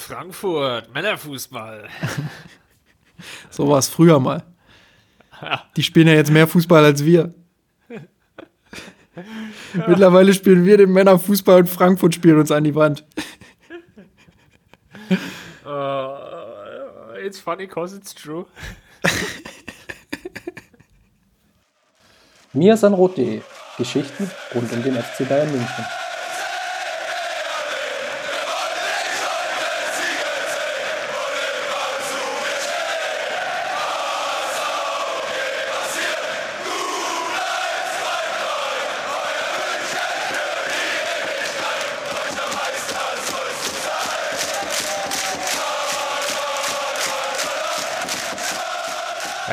Frankfurt, Männerfußball. so war es früher mal. Die spielen ja jetzt mehr Fußball als wir. Mittlerweile spielen wir den Männerfußball und Frankfurt spielen uns an die Wand. uh, it's funny cause it's true. Mirsanrot.de Geschichten rund um den FC Bayern München.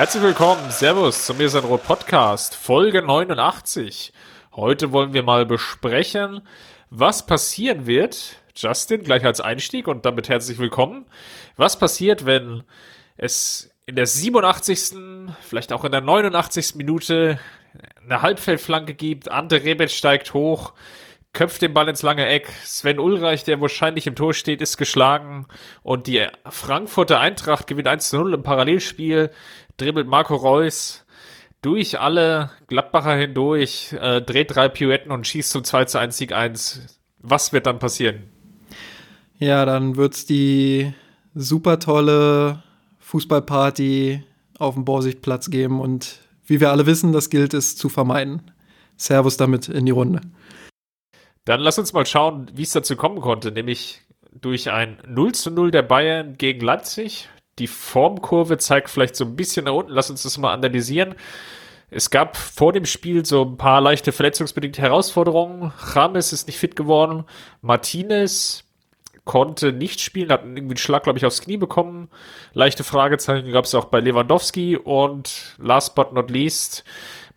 Herzlich willkommen, Servus zum Mirsanrot Podcast, Folge 89. Heute wollen wir mal besprechen, was passieren wird. Justin, gleich als Einstieg und damit herzlich willkommen. Was passiert, wenn es in der 87., vielleicht auch in der 89. Minute eine Halbfeldflanke gibt, Ante Rebic steigt hoch, köpft den Ball ins lange Eck. Sven Ulreich, der wahrscheinlich im Tor steht, ist geschlagen. Und die Frankfurter Eintracht gewinnt 1 0 im Parallelspiel dribbelt Marco Reus durch alle Gladbacher hindurch, äh, dreht drei Pirouetten und schießt zum 2 zu 1 Sieg 1. Was wird dann passieren? Ja, dann wird es die super tolle Fußballparty auf dem Borsigplatz geben und wie wir alle wissen, das gilt es zu vermeiden. Servus damit in die Runde. Dann lass uns mal schauen, wie es dazu kommen konnte, nämlich durch ein 0 zu 0 der Bayern gegen Leipzig die Formkurve zeigt vielleicht so ein bisschen nach unten. Lass uns das mal analysieren. Es gab vor dem Spiel so ein paar leichte verletzungsbedingte Herausforderungen. James ist nicht fit geworden. Martinez konnte nicht spielen, hat irgendwie einen Schlag, glaube ich, aufs Knie bekommen. Leichte Fragezeichen gab es auch bei Lewandowski und last but not least,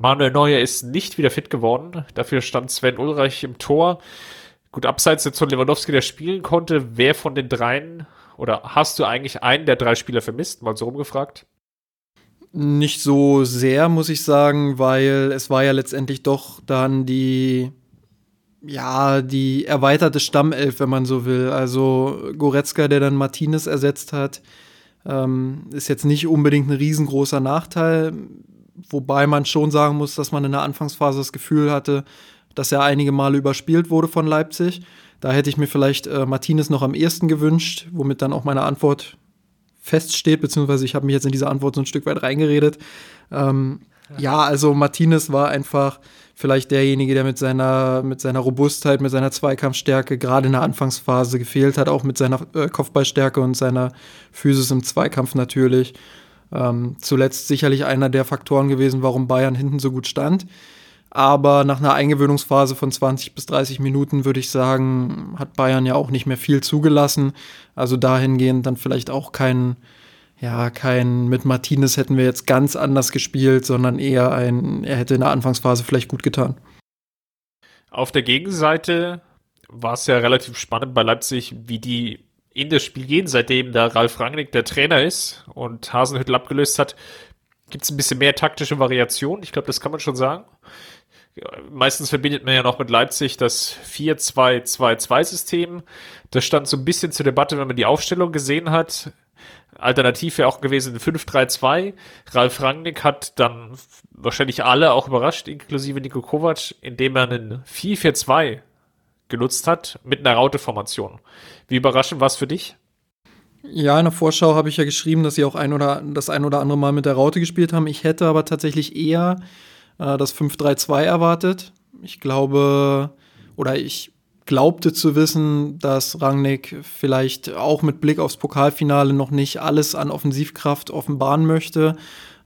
Manuel Neuer ist nicht wieder fit geworden. Dafür stand Sven Ulreich im Tor. Gut, abseits jetzt von Lewandowski, der spielen konnte, wer von den dreien oder hast du eigentlich einen der drei Spieler vermisst? Mal so rumgefragt. Nicht so sehr, muss ich sagen, weil es war ja letztendlich doch dann die, ja, die erweiterte Stammelf, wenn man so will. Also Goretzka, der dann Martinez ersetzt hat, ähm, ist jetzt nicht unbedingt ein riesengroßer Nachteil. Wobei man schon sagen muss, dass man in der Anfangsphase das Gefühl hatte, dass er einige Male überspielt wurde von Leipzig. Da hätte ich mir vielleicht äh, Martinez noch am ehesten gewünscht, womit dann auch meine Antwort feststeht, beziehungsweise ich habe mich jetzt in diese Antwort so ein Stück weit reingeredet. Ähm, ja. ja, also Martinez war einfach vielleicht derjenige, der mit seiner, mit seiner Robustheit, mit seiner Zweikampfstärke gerade in der Anfangsphase gefehlt hat, auch mit seiner äh, Kopfballstärke und seiner Physis im Zweikampf natürlich. Ähm, zuletzt sicherlich einer der Faktoren gewesen, warum Bayern hinten so gut stand. Aber nach einer Eingewöhnungsphase von 20 bis 30 Minuten würde ich sagen, hat Bayern ja auch nicht mehr viel zugelassen. Also dahingehend dann vielleicht auch kein, ja, kein, mit Martinez hätten wir jetzt ganz anders gespielt, sondern eher ein, er hätte in der Anfangsphase vielleicht gut getan. Auf der Gegenseite war es ja relativ spannend bei Leipzig, wie die in das Spiel gehen, seitdem da Ralf Rangnick der Trainer ist und Hasenhüttel abgelöst hat, gibt es ein bisschen mehr taktische Variation. Ich glaube, das kann man schon sagen meistens verbindet man ja noch mit Leipzig das 4-2-2-2-System. Das stand so ein bisschen zur Debatte, wenn man die Aufstellung gesehen hat. Alternativ wäre auch gewesen 5-3-2. Ralf Rangnick hat dann wahrscheinlich alle auch überrascht, inklusive Nico Kovac, indem er einen 4-4-2 genutzt hat mit einer Raute-Formation. Wie überraschend war es für dich? Ja, in der Vorschau habe ich ja geschrieben, dass sie auch ein oder das ein oder andere Mal mit der Raute gespielt haben. Ich hätte aber tatsächlich eher äh, das 5-3-2 erwartet. Ich glaube, oder ich glaubte zu wissen, dass Rangnick vielleicht auch mit Blick aufs Pokalfinale noch nicht alles an Offensivkraft offenbaren möchte.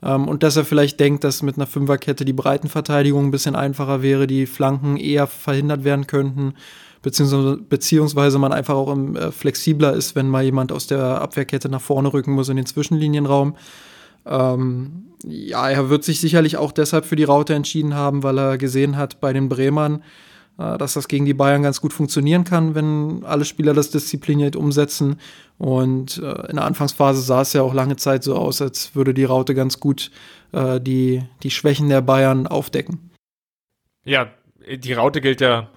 Ähm, und dass er vielleicht denkt, dass mit einer Fünferkette die Breitenverteidigung ein bisschen einfacher wäre, die Flanken eher verhindert werden könnten, beziehungsweise, beziehungsweise man einfach auch äh, flexibler ist, wenn mal jemand aus der Abwehrkette nach vorne rücken muss in den Zwischenlinienraum. Ähm, ja, er wird sich sicherlich auch deshalb für die Raute entschieden haben, weil er gesehen hat bei den Bremern, dass das gegen die Bayern ganz gut funktionieren kann, wenn alle Spieler das diszipliniert umsetzen. Und äh, in der Anfangsphase sah es ja auch lange Zeit so aus, als würde die Raute ganz gut äh, die, die Schwächen der Bayern aufdecken. Ja, die Raute gilt ja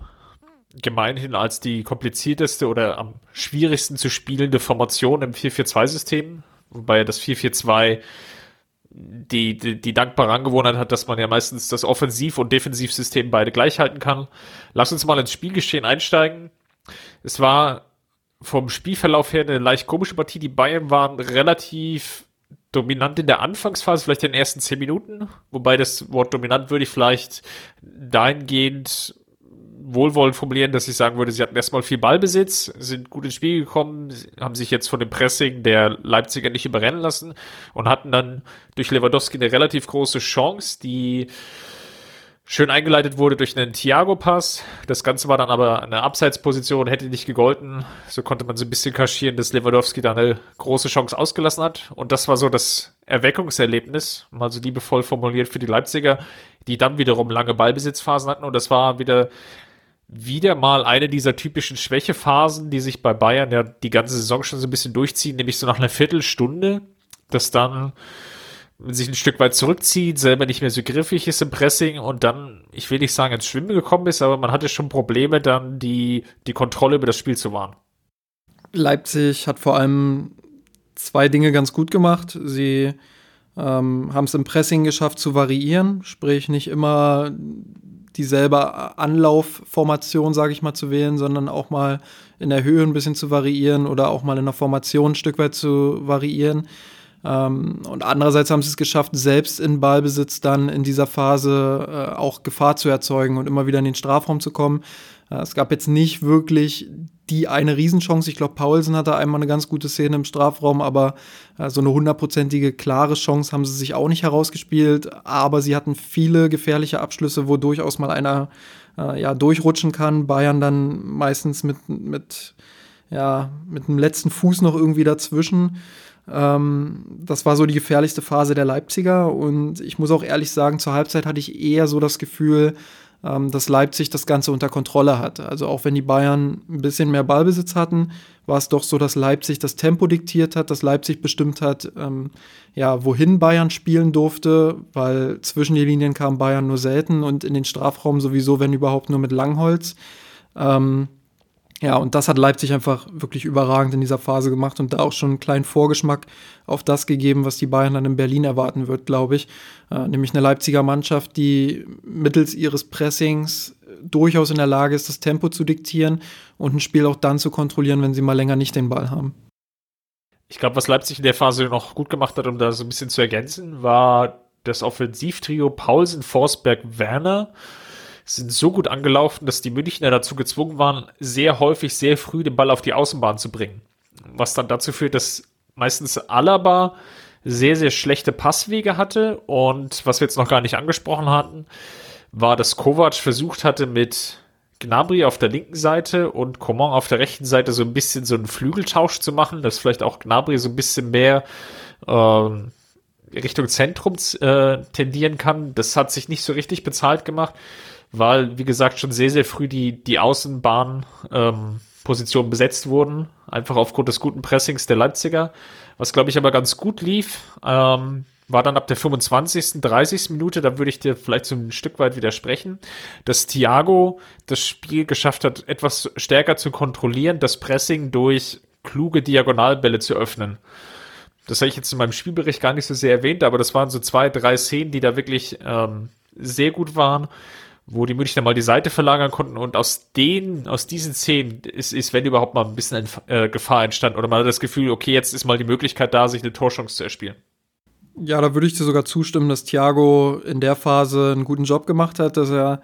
gemeinhin als die komplizierteste oder am schwierigsten zu spielende Formation im 4-4-2-System, wobei das 4-4-2 die, die, die dankbare Angewohnheit hat, dass man ja meistens das Offensiv- und Defensivsystem beide gleich halten kann. Lass uns mal ins Spielgeschehen einsteigen. Es war vom Spielverlauf her eine leicht komische Partie. Die Bayern waren relativ dominant in der Anfangsphase, vielleicht in den ersten zehn Minuten, wobei das Wort dominant würde ich vielleicht dahingehend wohlwollend formulieren, dass ich sagen würde, sie hatten erstmal viel Ballbesitz, sind gut ins Spiel gekommen, haben sich jetzt von dem Pressing der Leipziger nicht überrennen lassen und hatten dann durch Lewandowski eine relativ große Chance, die schön eingeleitet wurde durch einen Thiago-Pass. Das Ganze war dann aber eine Abseitsposition, hätte nicht gegolten. So konnte man so ein bisschen kaschieren, dass Lewandowski da eine große Chance ausgelassen hat. Und das war so das Erweckungserlebnis, mal so liebevoll formuliert für die Leipziger, die dann wiederum lange Ballbesitzphasen hatten. Und das war wieder wieder mal eine dieser typischen Schwächephasen, die sich bei Bayern ja die ganze Saison schon so ein bisschen durchziehen, nämlich so nach einer Viertelstunde, dass dann sich ein Stück weit zurückzieht, selber nicht mehr so griffig ist im Pressing und dann, ich will nicht sagen, ins Schwimmen gekommen ist, aber man hatte schon Probleme, dann die, die Kontrolle über das Spiel zu wahren. Leipzig hat vor allem zwei Dinge ganz gut gemacht. Sie ähm, haben es im Pressing geschafft zu variieren, sprich nicht immer dieselbe Anlaufformation, sage ich mal, zu wählen, sondern auch mal in der Höhe ein bisschen zu variieren oder auch mal in der Formation ein Stück weit zu variieren. Ähm, und andererseits haben sie es geschafft, selbst in Ballbesitz dann in dieser Phase äh, auch Gefahr zu erzeugen und immer wieder in den Strafraum zu kommen. Äh, es gab jetzt nicht wirklich die eine Riesenchance. Ich glaube, Paulsen hatte einmal eine ganz gute Szene im Strafraum, aber äh, so eine hundertprozentige klare Chance haben sie sich auch nicht herausgespielt. Aber sie hatten viele gefährliche Abschlüsse, wo durchaus mal einer äh, ja, durchrutschen kann. Bayern dann meistens mit, mit, ja, mit dem letzten Fuß noch irgendwie dazwischen. Ähm, das war so die gefährlichste Phase der Leipziger. Und ich muss auch ehrlich sagen, zur Halbzeit hatte ich eher so das Gefühl, dass Leipzig das Ganze unter Kontrolle hat. Also auch wenn die Bayern ein bisschen mehr Ballbesitz hatten, war es doch so, dass Leipzig das Tempo diktiert hat, dass Leipzig bestimmt hat, ähm, ja, wohin Bayern spielen durfte, weil zwischen die Linien kam Bayern nur selten und in den Strafraum sowieso, wenn überhaupt, nur mit Langholz. Ähm, ja, und das hat Leipzig einfach wirklich überragend in dieser Phase gemacht und da auch schon einen kleinen Vorgeschmack auf das gegeben, was die Bayern dann in Berlin erwarten wird, glaube ich. Äh, nämlich eine Leipziger Mannschaft, die mittels ihres Pressings durchaus in der Lage ist, das Tempo zu diktieren und ein Spiel auch dann zu kontrollieren, wenn sie mal länger nicht den Ball haben. Ich glaube, was Leipzig in der Phase noch gut gemacht hat, um da so ein bisschen zu ergänzen, war das Offensivtrio Paulsen, Forsberg, Werner sind so gut angelaufen, dass die Münchner dazu gezwungen waren, sehr häufig, sehr früh den Ball auf die Außenbahn zu bringen. Was dann dazu führt, dass meistens Alaba sehr, sehr schlechte Passwege hatte. Und was wir jetzt noch gar nicht angesprochen hatten, war, dass Kovac versucht hatte, mit Gnabry auf der linken Seite und Coman auf der rechten Seite so ein bisschen so einen Flügeltausch zu machen, dass vielleicht auch Gnabry so ein bisschen mehr ähm, Richtung Zentrum äh, tendieren kann. Das hat sich nicht so richtig bezahlt gemacht weil, wie gesagt, schon sehr, sehr früh die, die Außenbahnpositionen ähm, besetzt wurden, einfach aufgrund des guten Pressings der Leipziger. Was, glaube ich, aber ganz gut lief, ähm, war dann ab der 25., 30. Minute, da würde ich dir vielleicht so ein Stück weit widersprechen, dass Thiago das Spiel geschafft hat, etwas stärker zu kontrollieren, das Pressing durch kluge Diagonalbälle zu öffnen. Das habe ich jetzt in meinem Spielbericht gar nicht so sehr erwähnt, aber das waren so zwei, drei Szenen, die da wirklich ähm, sehr gut waren wo die Münchner mal die Seite verlagern konnten und aus den, aus diesen Szenen ist, ist wenn überhaupt mal ein bisschen äh, Gefahr entstanden oder man hat das Gefühl, okay, jetzt ist mal die Möglichkeit da, sich eine Torchance zu erspielen. Ja, da würde ich dir sogar zustimmen, dass Thiago in der Phase einen guten Job gemacht hat, dass er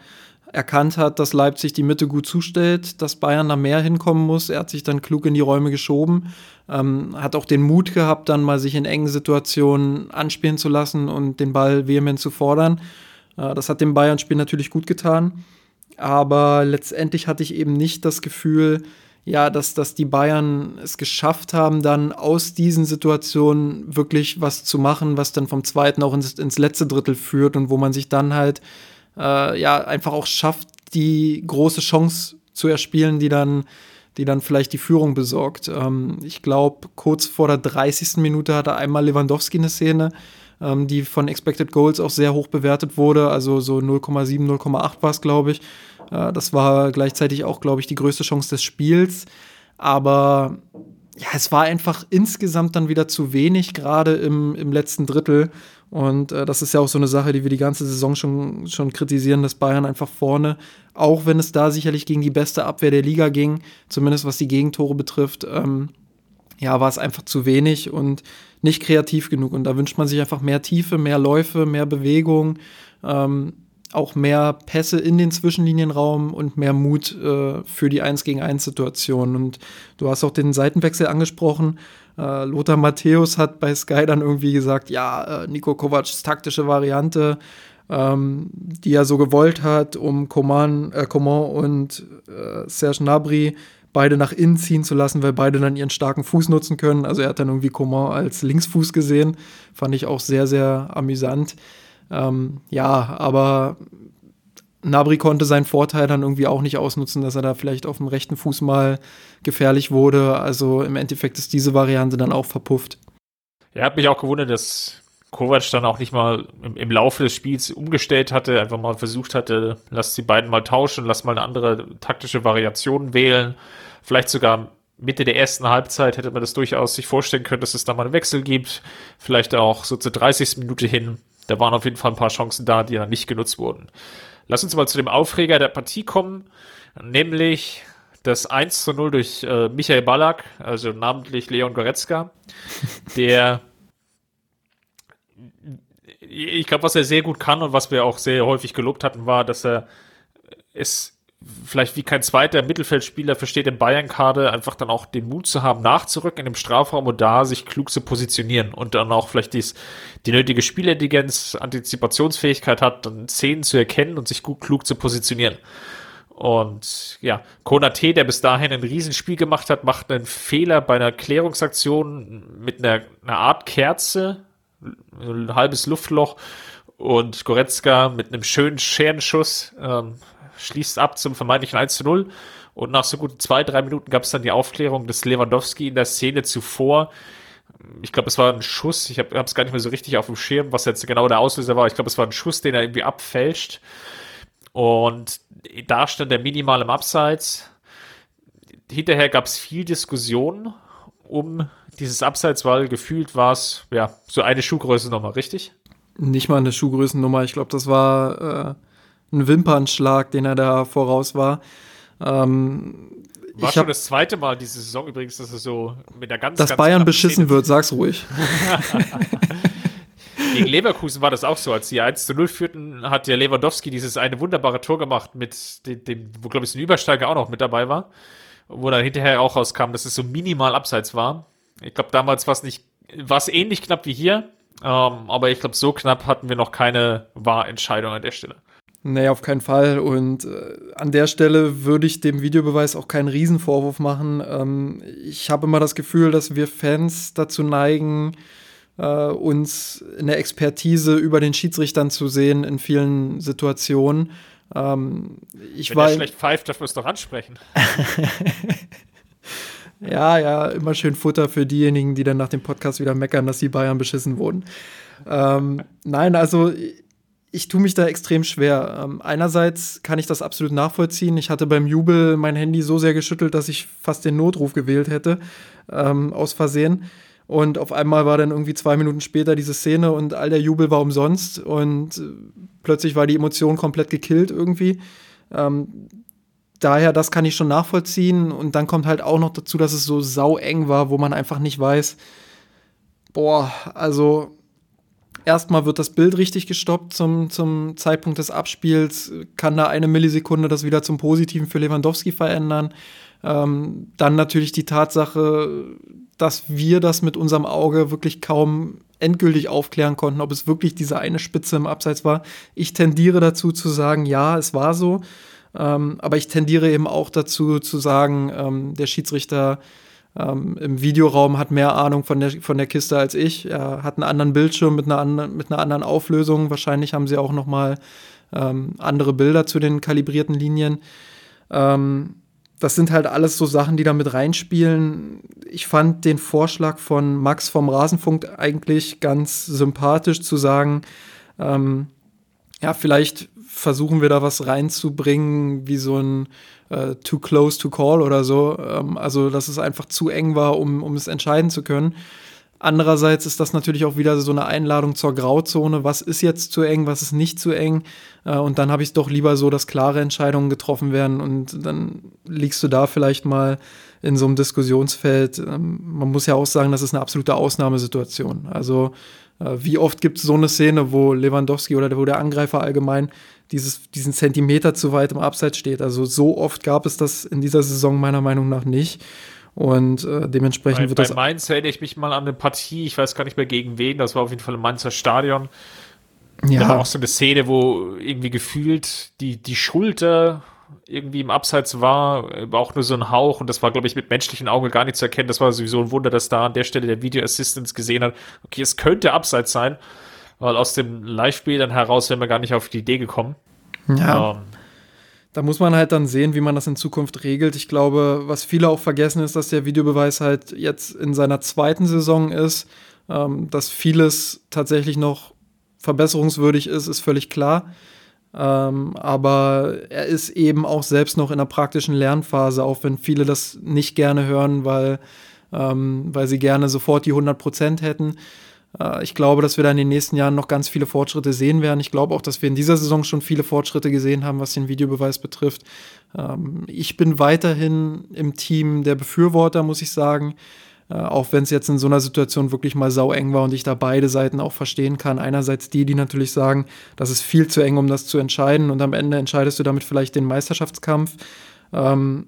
erkannt hat, dass Leipzig die Mitte gut zustellt, dass Bayern da mehr hinkommen muss. Er hat sich dann klug in die Räume geschoben, ähm, hat auch den Mut gehabt, dann mal sich in engen Situationen anspielen zu lassen und den Ball vehement zu fordern. Äh, das hat dem Bayern-Spiel natürlich gut getan. Aber letztendlich hatte ich eben nicht das Gefühl, ja, dass, dass die Bayern es geschafft haben, dann aus diesen Situationen wirklich was zu machen, was dann vom zweiten auch ins, ins letzte Drittel führt und wo man sich dann halt äh, ja einfach auch schafft, die große Chance zu erspielen, die dann, die dann vielleicht die Führung besorgt. Ähm, ich glaube, kurz vor der 30. Minute hatte einmal Lewandowski eine Szene, ähm, die von Expected Goals auch sehr hoch bewertet wurde. Also so 0,7, 0,8 war es, glaube ich. Äh, das war gleichzeitig auch, glaube ich, die größte Chance des Spiels. Aber ja, es war einfach insgesamt dann wieder zu wenig, gerade im, im letzten Drittel. Und äh, das ist ja auch so eine Sache, die wir die ganze Saison schon, schon kritisieren, dass Bayern einfach vorne, auch wenn es da sicherlich gegen die beste Abwehr der Liga ging, zumindest was die Gegentore betrifft, ähm, ja, war es einfach zu wenig und nicht kreativ genug. Und da wünscht man sich einfach mehr Tiefe, mehr Läufe, mehr Bewegung. Ähm, auch mehr Pässe in den Zwischenlinienraum und mehr Mut äh, für die 1 gegen 1 Situation. Und du hast auch den Seitenwechsel angesprochen. Äh, Lothar Matthäus hat bei Sky dann irgendwie gesagt, ja, äh, Nico Kovacs taktische Variante, ähm, die er so gewollt hat, um Coman, äh, Coman und äh, Serge Gnabry beide nach innen ziehen zu lassen, weil beide dann ihren starken Fuß nutzen können. Also er hat dann irgendwie Coman als Linksfuß gesehen. Fand ich auch sehr, sehr amüsant. Ähm, ja, aber Nabri konnte seinen Vorteil dann irgendwie auch nicht ausnutzen, dass er da vielleicht auf dem rechten Fuß mal gefährlich wurde. Also im Endeffekt ist diese Variante dann auch verpufft. Er hat mich auch gewundert, dass Kovac dann auch nicht mal im, im, Laufe des Spiels umgestellt hatte, einfach mal versucht hatte, lass die beiden mal tauschen, lass mal eine andere taktische Variation wählen. Vielleicht sogar Mitte der ersten Halbzeit hätte man das durchaus sich vorstellen können, dass es da mal einen Wechsel gibt. Vielleicht auch so zur 30. Minute hin da waren auf jeden Fall ein paar Chancen da, die dann nicht genutzt wurden. Lass uns mal zu dem Aufreger der Partie kommen, nämlich das 1 zu 0 durch äh, Michael Ballack, also namentlich Leon Goretzka, der ich glaube, was er sehr gut kann und was wir auch sehr häufig gelobt hatten, war, dass er es vielleicht wie kein zweiter Mittelfeldspieler versteht im Bayern-Kader einfach dann auch den Mut zu haben, nachzurücken in dem Strafraum und da sich klug zu positionieren und dann auch vielleicht dies, die nötige Spielintelligenz, Antizipationsfähigkeit hat, dann Szenen zu erkennen und sich gut klug zu positionieren. Und ja, Konate, der bis dahin ein Riesenspiel gemacht hat, macht einen Fehler bei einer Klärungsaktion mit einer, einer Art Kerze, ein halbes Luftloch und Goretzka mit einem schönen Scherenschuss ähm, schließt ab zum vermeintlichen 1 zu 0. Und nach so gut zwei, drei Minuten gab es dann die Aufklärung, dass Lewandowski in der Szene zuvor, ich glaube, es war ein Schuss, ich habe es gar nicht mehr so richtig auf dem Schirm, was jetzt genau der Auslöser war. Ich glaube, es war ein Schuss, den er irgendwie abfälscht. Und da stand er minimal im Abseits. Hinterher gab es viel Diskussion um dieses Abseits, weil gefühlt war es ja so eine Schuhgröße nochmal, richtig? Nicht mal eine Schuhgrößennummer. Ich glaube, das war äh, ein Wimpernschlag, den er da voraus war. Ähm, war schon das zweite Mal diese Saison übrigens, dass es so mit der ganz Dass ganz Bayern beschissen wird, sag's ruhig. Gegen Leverkusen war das auch so. Als sie 1 zu 0 führten, hat der Lewandowski dieses eine wunderbare Tor gemacht mit dem, dem wo glaube ich ein Übersteiger auch noch mit dabei war, wo dann hinterher auch rauskam, dass es so minimal abseits war. Ich glaube, damals war es nicht, war es ähnlich knapp wie hier, ähm, aber ich glaube, so knapp hatten wir noch keine Wahrentscheidung an der Stelle. Nee, auf keinen Fall. Und äh, an der Stelle würde ich dem Videobeweis auch keinen Riesenvorwurf machen. Ähm, ich habe immer das Gefühl, dass wir Fans dazu neigen, äh, uns in der Expertise über den Schiedsrichtern zu sehen in vielen Situationen. Ähm, ich Wenn war er schlecht pfeift, darf man es doch ansprechen. ja, ja, immer schön Futter für diejenigen, die dann nach dem Podcast wieder meckern, dass die Bayern beschissen wurden. Ähm, nein, also ich tue mich da extrem schwer. Ähm, einerseits kann ich das absolut nachvollziehen. Ich hatte beim Jubel mein Handy so sehr geschüttelt, dass ich fast den Notruf gewählt hätte, ähm, aus Versehen. Und auf einmal war dann irgendwie zwei Minuten später diese Szene und all der Jubel war umsonst und äh, plötzlich war die Emotion komplett gekillt irgendwie. Ähm, daher, das kann ich schon nachvollziehen. Und dann kommt halt auch noch dazu, dass es so sau eng war, wo man einfach nicht weiß, boah, also erstmal wird das Bild richtig gestoppt zum, zum Zeitpunkt des Abspiels, kann da eine Millisekunde das wieder zum Positiven für Lewandowski verändern. Ähm, dann natürlich die Tatsache, dass wir das mit unserem Auge wirklich kaum endgültig aufklären konnten, ob es wirklich diese eine Spitze im Abseits war. Ich tendiere dazu zu sagen, ja, es war so. Ähm, aber ich tendiere eben auch dazu zu sagen, ähm, der Schiedsrichter ähm, im Videoraum hat mehr Ahnung von der, von der Kiste als ich. Er hat einen anderen Bildschirm mit einer, an, mit einer anderen Auflösung. Wahrscheinlich haben sie auch noch mal ähm, andere Bilder zu den kalibrierten Linien. Ähm, das sind halt alles so Sachen, die da mit reinspielen. Ich fand den Vorschlag von Max vom Rasenfunk eigentlich ganz sympathisch zu sagen, ähm, ja, vielleicht versuchen wir da was reinzubringen, wie so ein äh, Too Close to Call oder so. Ähm, also, dass es einfach zu eng war, um, um es entscheiden zu können. Andererseits ist das natürlich auch wieder so eine Einladung zur Grauzone. Was ist jetzt zu eng, was ist nicht zu eng? Äh, und dann habe ich es doch lieber so, dass klare Entscheidungen getroffen werden und dann liegst du da vielleicht mal in so einem Diskussionsfeld. Ähm, man muss ja auch sagen, das ist eine absolute Ausnahmesituation. Also äh, wie oft gibt es so eine Szene, wo Lewandowski oder wo der Angreifer allgemein dieses, diesen Zentimeter zu weit im Abseits steht? Also so oft gab es das in dieser Saison meiner Meinung nach nicht. Und äh, dementsprechend bei, wird bei das. Bei Mainz erinnere ich mich mal an eine Partie, ich weiß gar nicht mehr gegen wen, das war auf jeden Fall im Mainzer Stadion. Ja. Da war auch so eine Szene, wo irgendwie gefühlt die, die Schulter irgendwie im Abseits war, war auch nur so ein Hauch und das war, glaube ich, mit menschlichen Augen gar nicht zu erkennen. Das war sowieso ein Wunder, dass da an der Stelle der Video Assistance gesehen hat, okay, es könnte Abseits sein, weil aus dem Live-Spiel dann heraus wären wir gar nicht auf die Idee gekommen. Ja. Ähm, da muss man halt dann sehen, wie man das in Zukunft regelt. Ich glaube, was viele auch vergessen, ist, dass der Videobeweis halt jetzt in seiner zweiten Saison ist. Ähm, dass vieles tatsächlich noch verbesserungswürdig ist, ist völlig klar. Ähm, aber er ist eben auch selbst noch in der praktischen Lernphase, auch wenn viele das nicht gerne hören, weil, ähm, weil sie gerne sofort die 100 Prozent hätten. Äh, ich glaube, dass wir da in den nächsten Jahren noch ganz viele Fortschritte sehen werden. Ich glaube auch, dass wir in dieser Saison schon viele Fortschritte gesehen haben, was den Videobeweis betrifft. Ähm, ich bin weiterhin im Team der Befürworter, muss ich sagen. Äh, auch wenn es jetzt in so einer Situation wirklich mal saueng war und ich da beide Seiten auch verstehen kann. Einerseits die, die natürlich sagen, das ist viel zu eng, um das zu entscheiden und am Ende entscheidest du damit vielleicht den Meisterschaftskampf. Ähm,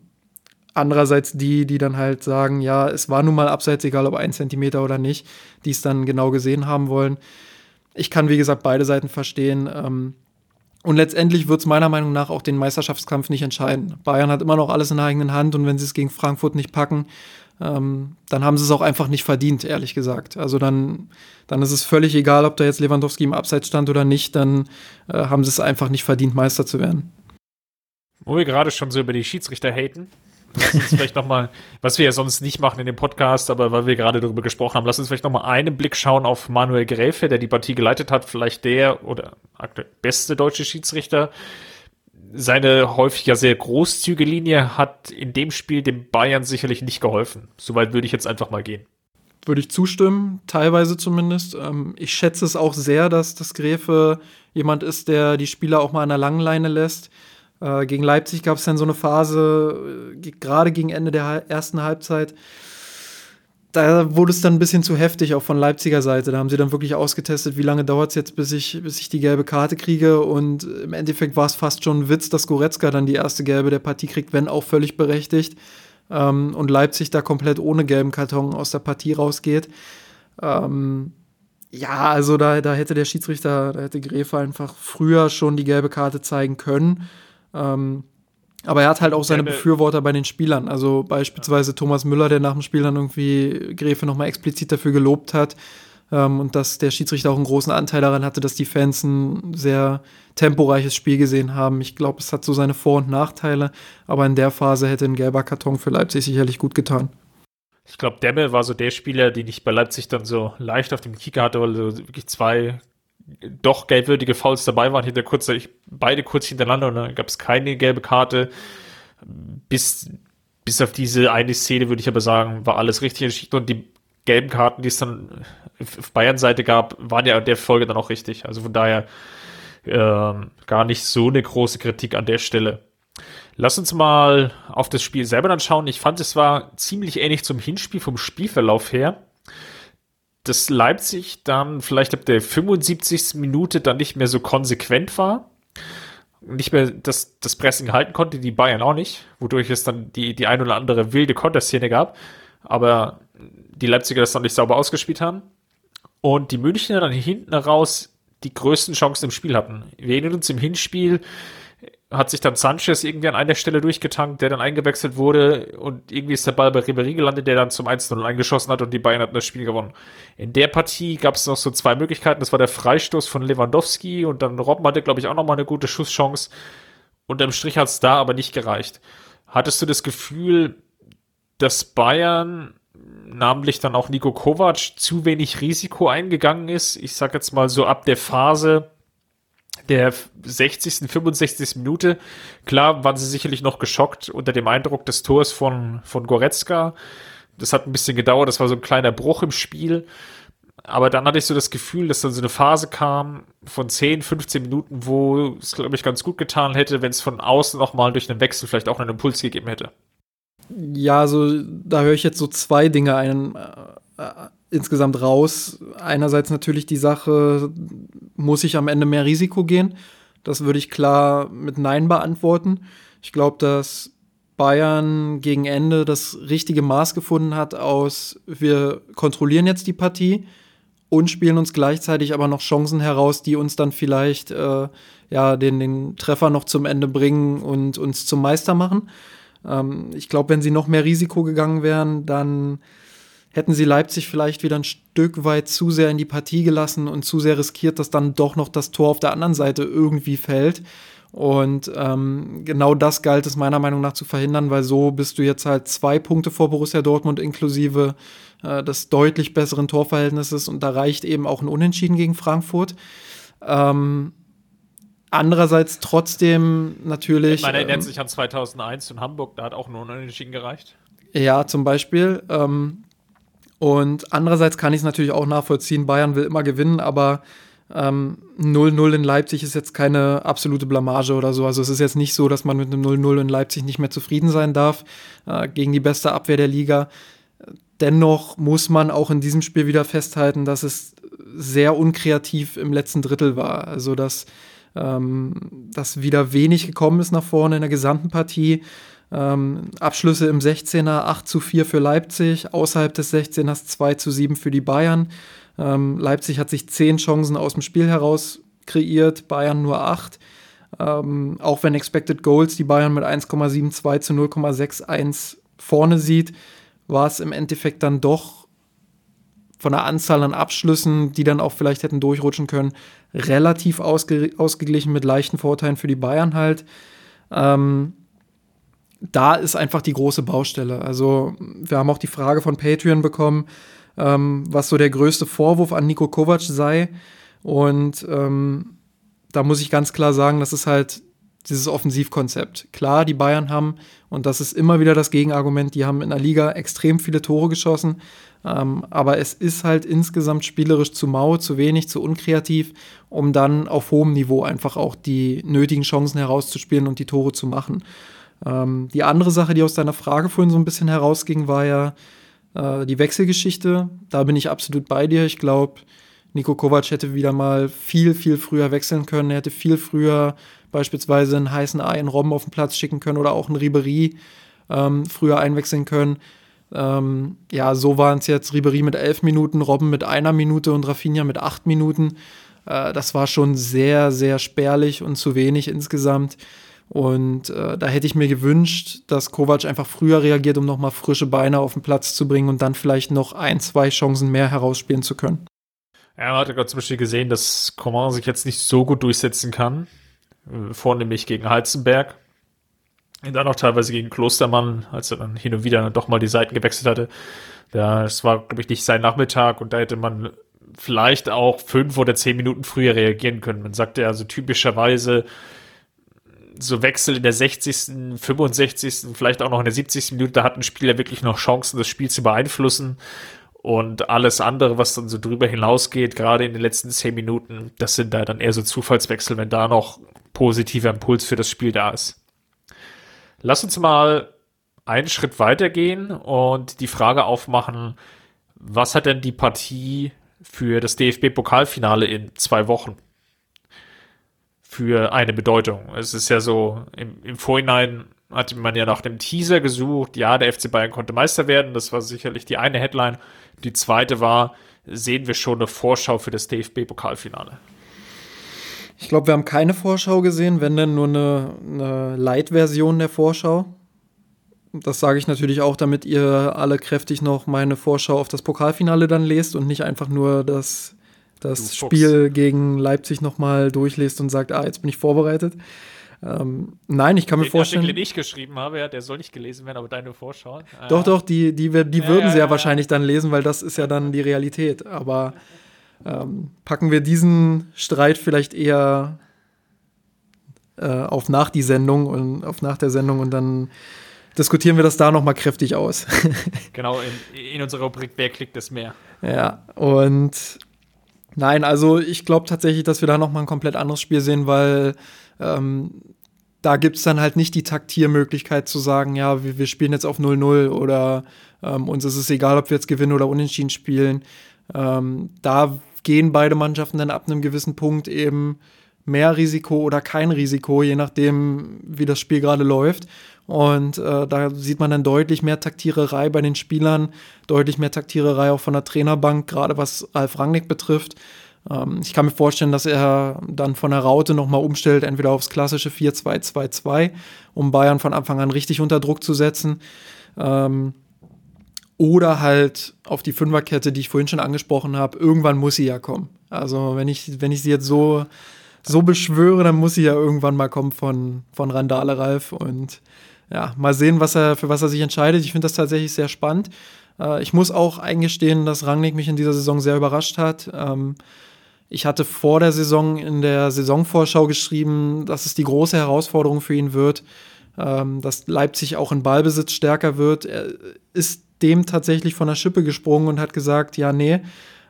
Andererseits die, die dann halt sagen, ja, es war nun mal abseits, egal ob ein Zentimeter oder nicht, die es dann genau gesehen haben wollen. Ich kann, wie gesagt, beide Seiten verstehen. Ähm, und letztendlich wird es meiner Meinung nach auch den Meisterschaftskampf nicht entscheiden. Bayern hat immer noch alles in der eigenen Hand und wenn sie es gegen Frankfurt nicht packen, ähm, dann haben sie es auch einfach nicht verdient, ehrlich gesagt. Also dann, dann ist es völlig egal, ob da jetzt Lewandowski im Abseits stand oder nicht, dann äh, haben sie es einfach nicht verdient, Meister zu werden. Wo wir gerade schon so über die Schiedsrichter haten, Lass uns vielleicht nochmal, was wir ja sonst nicht machen in dem Podcast, aber weil wir gerade darüber gesprochen haben, lass uns vielleicht nochmal einen Blick schauen auf Manuel Gräfe, der die Partie geleitet hat, vielleicht der oder aktuell beste deutsche Schiedsrichter. Seine häufig ja sehr großzügige Linie hat in dem Spiel dem Bayern sicherlich nicht geholfen. Soweit würde ich jetzt einfach mal gehen. Würde ich zustimmen, teilweise zumindest. Ähm, ich schätze es auch sehr, dass das Gräfe jemand ist, der die Spieler auch mal an der langen Leine lässt äh, gegen Leipzig gab es dann so eine Phase, äh, gerade gegen Ende der ersten Halbzeit. Da wurde es dann ein bisschen zu heftig, auch von Leipziger Seite. Da haben sie dann wirklich ausgetestet, wie lange dauert es jetzt, bis ich, bis ich die gelbe Karte kriege. Und im Endeffekt war es fast schon ein Witz, dass Goretzka dann die erste gelbe der Partie kriegt, wenn auch völlig berechtigt. Ähm, und Leipzig da komplett ohne gelben Karton aus der Partie rausgeht. Ähm, ja, also da, da hätte der Schiedsrichter, da hätte Gräfe einfach früher schon die gelbe Karte zeigen können. Ähm, aber er hat halt auch seine Befürworter bei den Spielern. Also beispielsweise. Thomas Müller, der nach dem Spiel dann irgendwie Gräfe nochmal explizit dafür gelobt hat. Ähm, und dass der Schiedsrichter auch einen großen Anteil daran hatte, dass die Fans ein sehr temporeiches Spiel gesehen haben. Ich glaube, es hat so seine Vor- und Nachteile. Aber in der Phase hätte ein gelber Karton für Leipzig sicherlich gut getan. Ich glaube, Demme war so der Spieler, den ich bei Leipzig dann so leicht auf dem Kicker hatte, weil so wirklich zwei doch gelbwürdige Fouls dabei waren, hinter kurz, beide kurz hintereinander und dann gab es keine gelbe Karte. Bis, bis auf diese eine Szene würde ich aber sagen, war alles richtig entschieden und die gelben Karten, die es dann auf Bayern-Seite gab, waren ja in der Folge dann auch richtig. Also von daher ähm, gar nicht so eine große Kritik an der Stelle. Lass uns mal auf das Spiel selber dann schauen. Ich fand, es war ziemlich ähnlich zum Hinspiel vom Spielverlauf her dass Leipzig dann vielleicht ab der 75. Minute dann nicht mehr so konsequent war. Nicht mehr das, das Pressing halten konnte, die Bayern auch nicht, wodurch es dann die, die ein oder andere wilde Konterszene gab. Aber die Leipziger das dann nicht sauber ausgespielt haben. Und die Münchner dann hinten raus die größten Chancen im Spiel hatten. Wir erinnern uns im Hinspiel, hat sich dann Sanchez irgendwie an einer Stelle durchgetankt, der dann eingewechselt wurde und irgendwie ist der Ball bei Ribéry gelandet, der dann zum 1-0 eingeschossen hat und die Bayern hatten das Spiel gewonnen. In der Partie gab es noch so zwei Möglichkeiten. Das war der Freistoß von Lewandowski und dann Robben hatte, glaube ich, auch noch mal eine gute Schusschance. Unterm Strich hat es da aber nicht gereicht. Hattest du das Gefühl, dass Bayern, namentlich dann auch Nico Kovac, zu wenig Risiko eingegangen ist? Ich sag jetzt mal so ab der Phase, der 60., 65. Minute. Klar waren sie sicherlich noch geschockt unter dem Eindruck des Tors von, von Goretzka. Das hat ein bisschen gedauert, das war so ein kleiner Bruch im Spiel. Aber dann hatte ich so das Gefühl, dass dann so eine Phase kam von 10, 15 Minuten, wo es, glaube ich, ganz gut getan hätte, wenn es von außen nochmal durch einen Wechsel vielleicht auch einen Impuls gegeben hätte. Ja, so da höre ich jetzt so zwei Dinge ein, äh, äh, insgesamt raus. Einerseits natürlich die Sache, muss ich am Ende mehr Risiko gehen? Das würde ich klar mit Nein beantworten. Ich glaube, dass Bayern gegen Ende das richtige Maß gefunden hat aus, wir kontrollieren jetzt die Partie und spielen uns gleichzeitig aber noch Chancen heraus, die uns dann vielleicht äh, ja, den, den Treffer noch zum Ende bringen und uns zum Meister machen. Ähm, ich glaube, wenn sie noch mehr Risiko gegangen wären, dann hätten sie Leipzig vielleicht wieder ein Stück weit zu sehr in die Partie gelassen und zu sehr riskiert, dass dann doch noch das Tor auf der anderen Seite irgendwie fällt. Und ähm, genau das galt es meiner Meinung nach zu verhindern, weil so bist du jetzt halt zwei Punkte vor Borussia Dortmund inklusive äh, des deutlich besseren Torverhältnisses und da reicht eben auch ein Unentschieden gegen Frankfurt. Ähm, andererseits trotzdem natürlich. Man erinnert ähm, sich an 2001 in Hamburg, da hat auch nur ein Unentschieden gereicht. Ja, zum Beispiel. Ähm, und andererseits kann ich es natürlich auch nachvollziehen, Bayern will immer gewinnen, aber 0-0 ähm, in Leipzig ist jetzt keine absolute Blamage oder so. Also es ist jetzt nicht so, dass man mit einem 0-0 in Leipzig nicht mehr zufrieden sein darf äh, gegen die beste Abwehr der Liga. Dennoch muss man auch in diesem Spiel wieder festhalten, dass es sehr unkreativ im letzten Drittel war. Also dass, ähm, dass wieder wenig gekommen ist nach vorne in der gesamten Partie. Ähm, Abschlüsse im 16er 8 zu 4 für Leipzig, außerhalb des 16ers 2 zu 7 für die Bayern. Ähm, Leipzig hat sich zehn Chancen aus dem Spiel heraus kreiert, Bayern nur acht. Ähm, auch wenn Expected Goals die Bayern mit 1,72 zu 0,61 vorne sieht, war es im Endeffekt dann doch von der Anzahl an Abschlüssen, die dann auch vielleicht hätten durchrutschen können, relativ ausge ausgeglichen mit leichten Vorteilen für die Bayern halt. Ähm, da ist einfach die große Baustelle. Also wir haben auch die Frage von Patreon bekommen, ähm, was so der größte Vorwurf an Nico Kovac sei. Und ähm, da muss ich ganz klar sagen, das ist halt dieses Offensivkonzept. Klar, die Bayern haben, und das ist immer wieder das Gegenargument, die haben in der Liga extrem viele Tore geschossen, ähm, aber es ist halt insgesamt spielerisch zu mau, zu wenig, zu unkreativ, um dann auf hohem Niveau einfach auch die nötigen Chancen herauszuspielen und die Tore zu machen. Ähm, die andere Sache, die aus deiner Frage vorhin so ein bisschen herausging, war ja, äh, die Wechselgeschichte, da bin ich absolut bei dir. Ich glaube, Nico Kovac hätte wieder mal viel, viel früher wechseln können. Er hätte viel früher beispielsweise einen heißen Ei in Robben auf den Platz schicken können oder auch einen Ribery ähm, früher einwechseln können. Ähm, ja, so waren es jetzt Ribery mit elf Minuten, Robben mit einer Minute und Rafinha mit acht Minuten. Äh, das war schon sehr, sehr spärlich und zu wenig insgesamt. Und äh, da hätte ich mir gewünscht, dass Kovac einfach früher reagiert, um nochmal frische Beine auf den Platz zu bringen und dann vielleicht noch ein, zwei Chancen mehr herausspielen zu können. Ja, man hat ja gerade zum Beispiel gesehen, dass Coman sich jetzt nicht so gut durchsetzen kann. Äh, vornehmlich gegen Heizenberg. Und dann auch teilweise gegen Klostermann, als er dann hin und wieder doch mal die Seiten gewechselt hatte. Das war, glaube ich, nicht sein Nachmittag und da hätte man vielleicht auch fünf oder zehn Minuten früher reagieren können. Man sagte ja so typischerweise, so Wechsel in der 60., 65., vielleicht auch noch in der 70. Minute, da hat ein Spieler wirklich noch Chancen, das Spiel zu beeinflussen. Und alles andere, was dann so drüber hinausgeht, gerade in den letzten 10 Minuten, das sind da dann eher so Zufallswechsel, wenn da noch positiver Impuls für das Spiel da ist. Lass uns mal einen Schritt weitergehen und die Frage aufmachen, was hat denn die Partie für das DFB-Pokalfinale in zwei Wochen? Für eine Bedeutung. Es ist ja so, im, im Vorhinein hatte man ja nach dem Teaser gesucht, ja, der FC Bayern konnte Meister werden, das war sicherlich die eine Headline. Die zweite war, sehen wir schon eine Vorschau für das DFB-Pokalfinale? Ich glaube, wir haben keine Vorschau gesehen, wenn denn nur eine, eine Light-Version der Vorschau. Das sage ich natürlich auch, damit ihr alle kräftig noch meine Vorschau auf das Pokalfinale dann lest und nicht einfach nur das das Spiel gegen Leipzig nochmal durchliest und sagt, ah, jetzt bin ich vorbereitet. Ähm, nein, ich kann mir vorstellen. Den Artikel, den ich geschrieben habe, ja, der soll nicht gelesen werden, aber deine Vorschau. Äh, doch, doch, die, die, die ja, würden ja, sie ja, ja, wahrscheinlich dann lesen, weil das ist ja dann die Realität. Aber ähm, packen wir diesen Streit vielleicht eher äh, auf nach die Sendung und auf nach der Sendung und dann diskutieren wir das da nochmal kräftig aus. genau, in, in unserer Rubrik Wer klickt es mehr? Ja, und nein, also ich glaube tatsächlich, dass wir da nochmal ein komplett anderes Spiel sehen, weil ähm, da gibt es dann halt nicht die Taktiermöglichkeit zu sagen, ja, wir, wir spielen jetzt auf 0-0 oder ähm, uns ist es egal, ob wir jetzt gewinnen oder unentschieden spielen. Ähm, da gehen beide Mannschaften dann ab einem gewissen Punkt eben mehr Risiko oder kein Risiko, je nachdem, wie das Spiel gerade läuft. Und äh, da sieht man dann deutlich mehr Taktiererei bei den Spielern, deutlich mehr Taktiererei auch von der Trainerbank, gerade was Ralf Rangnick betrifft. Ähm, ich kann mir vorstellen, dass er dann von der Raute nochmal umstellt, entweder aufs klassische 4-2-2-2, um Bayern von Anfang an richtig unter Druck zu setzen. Ähm, oder halt auf die Fünferkette, die ich vorhin schon angesprochen habe. Irgendwann muss sie ja kommen. Also wenn ich, wenn ich sie jetzt so, so beschwöre, dann muss sie ja irgendwann mal kommen von, von Randale Ralf. Und ja, mal sehen, was er, für was er sich entscheidet. Ich finde das tatsächlich sehr spannend. Äh, ich muss auch eingestehen, dass Rangnick mich in dieser Saison sehr überrascht hat. Ähm, ich hatte vor der Saison in der Saisonvorschau geschrieben, dass es die große Herausforderung für ihn wird, ähm, dass Leipzig auch in Ballbesitz stärker wird. Er ist dem tatsächlich von der Schippe gesprungen und hat gesagt, ja, nee,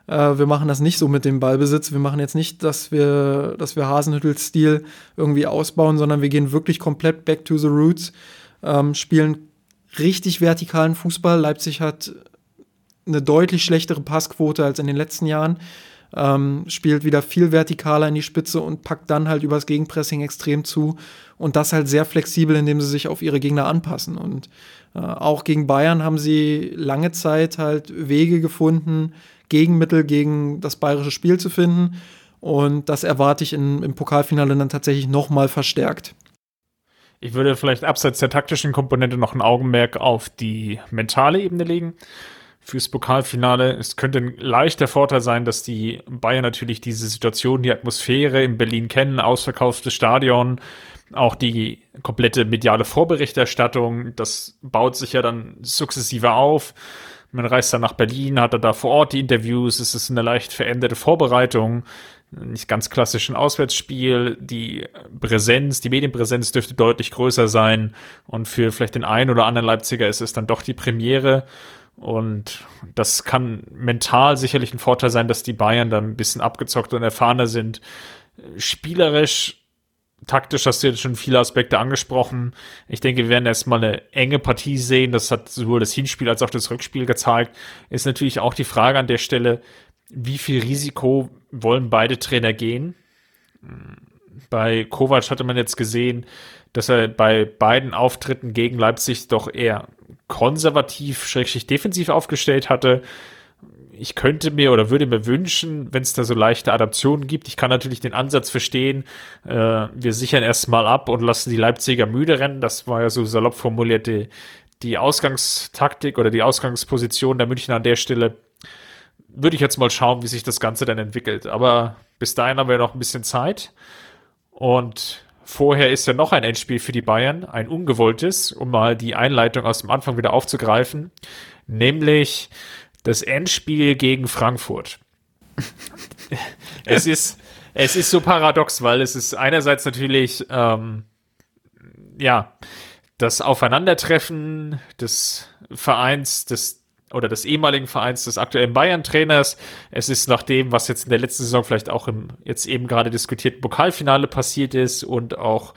äh, wir machen das nicht so mit dem Ballbesitz. Wir machen jetzt nicht, dass wir, dass wir Hasenhüttels-Stil irgendwie ausbauen, sondern wir gehen wirklich komplett back to the roots, ähm, spielen richtig vertikalen Fußball. Leipzig hat eine deutlich schlechtere Passquote als in den letzten Jahren ähm, spielt wieder viel vertikaler in die Spitze und packt dann halt übers Gegenpressing extrem zu und das halt sehr flexibel, indem sie sich auf ihre Gegner anpassen. Und äh, auch gegen Bayern haben sie lange Zeit halt Wege gefunden, Gegenmittel gegen das bayerische Spiel zu finden. Und das erwarte ich in, im Pokalfinale dann tatsächlich nochmal verstärkt. Ich würde vielleicht abseits der taktischen Komponente noch ein Augenmerk auf die mentale Ebene legen fürs Pokalfinale. Es könnte ein leichter Vorteil sein, dass die Bayern natürlich diese Situation, die Atmosphäre in Berlin kennen, ausverkauftes Stadion, auch die komplette mediale Vorberichterstattung, das baut sich ja dann sukzessive auf. Man reist dann nach Berlin, hat da vor Ort die Interviews, es ist eine leicht veränderte Vorbereitung, nicht ganz klassisch ein Auswärtsspiel, die Präsenz, die Medienpräsenz dürfte deutlich größer sein und für vielleicht den einen oder anderen Leipziger ist es dann doch die Premiere und das kann mental sicherlich ein Vorteil sein, dass die Bayern dann ein bisschen abgezockt und erfahrener sind. Spielerisch, taktisch hast du jetzt schon viele Aspekte angesprochen. Ich denke, wir werden erstmal eine enge Partie sehen. Das hat sowohl das Hinspiel als auch das Rückspiel gezeigt. Ist natürlich auch die Frage an der Stelle, wie viel Risiko wollen beide Trainer gehen? Bei Kovac hatte man jetzt gesehen, dass er bei beiden Auftritten gegen Leipzig doch eher konservativ, schrägstrich defensiv aufgestellt hatte. Ich könnte mir oder würde mir wünschen, wenn es da so leichte Adaptionen gibt. Ich kann natürlich den Ansatz verstehen, äh, wir sichern erstmal ab und lassen die Leipziger müde rennen. Das war ja so salopp formuliert die, die Ausgangstaktik oder die Ausgangsposition der München an der Stelle. Würde ich jetzt mal schauen, wie sich das Ganze dann entwickelt. Aber bis dahin haben wir noch ein bisschen Zeit. Und Vorher ist ja noch ein Endspiel für die Bayern, ein ungewolltes, um mal die Einleitung aus dem Anfang wieder aufzugreifen, nämlich das Endspiel gegen Frankfurt. es ist, es ist so paradox, weil es ist einerseits natürlich, ähm, ja, das Aufeinandertreffen des Vereins, des oder des ehemaligen Vereins des aktuellen Bayern-Trainers. Es ist nach dem, was jetzt in der letzten Saison vielleicht auch im jetzt eben gerade diskutierten Pokalfinale passiert ist und auch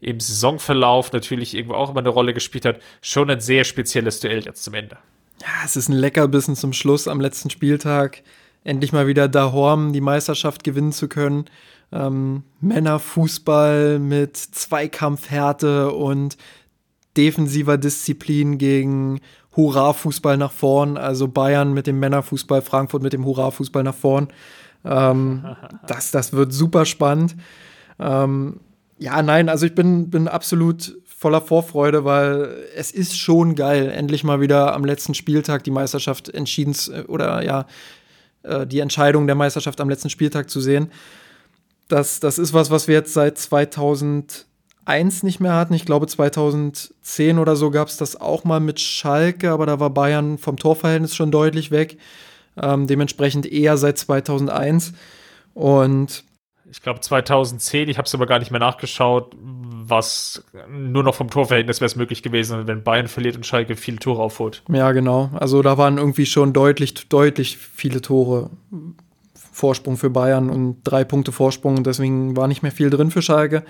im Saisonverlauf natürlich irgendwo auch immer eine Rolle gespielt hat, schon ein sehr spezielles Duell jetzt zum Ende. Ja, es ist ein Leckerbissen zum Schluss am letzten Spieltag. Endlich mal wieder Dahorm die Meisterschaft gewinnen zu können. Ähm, Männerfußball mit Zweikampfhärte und defensiver Disziplin gegen Hurra-Fußball nach vorn, also Bayern mit dem Männerfußball, Frankfurt mit dem Hurra-Fußball nach vorn. Ähm, das, das wird super spannend. Ähm, ja, nein, also ich bin, bin absolut voller Vorfreude, weil es ist schon geil, endlich mal wieder am letzten Spieltag die Meisterschaft entschieden oder ja, äh, die Entscheidung der Meisterschaft am letzten Spieltag zu sehen. Das, das ist was, was wir jetzt seit 2000 1 nicht mehr hatten. Ich glaube, 2010 oder so gab es das auch mal mit Schalke, aber da war Bayern vom Torverhältnis schon deutlich weg. Ähm, dementsprechend eher seit 2001. Und ich glaube 2010, ich habe es aber gar nicht mehr nachgeschaut, was nur noch vom Torverhältnis wäre es möglich gewesen, wenn Bayern verliert und Schalke viele Tore aufholt. Ja, genau. Also da waren irgendwie schon deutlich, deutlich viele Tore Vorsprung für Bayern und drei Punkte Vorsprung. Deswegen war nicht mehr viel drin für Schalke.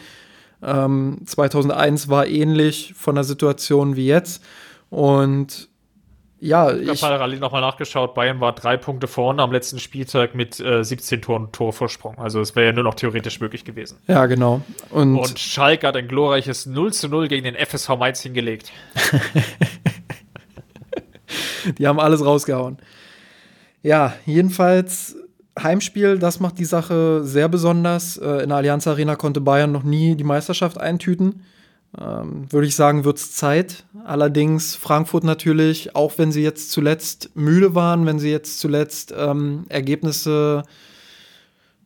Ähm, 2001 war ähnlich von der Situation wie jetzt. Und ja, ich habe parallel nochmal nachgeschaut. Bayern war drei Punkte vorne am letzten Spieltag mit äh, 17 Toren Torvorsprung. Also es wäre ja nur noch theoretisch möglich gewesen. Ja, genau. Und, Und Schalke hat ein glorreiches 0 zu 0 gegen den FSV Mainz hingelegt. die haben alles rausgehauen. Ja, jedenfalls Heimspiel, das macht die Sache sehr besonders. Äh, in der Allianz Arena konnte Bayern noch nie die Meisterschaft eintüten ähm, würde ich sagen, wird es Zeit. Allerdings Frankfurt natürlich, auch wenn sie jetzt zuletzt müde waren, wenn sie jetzt zuletzt ähm, Ergebnisse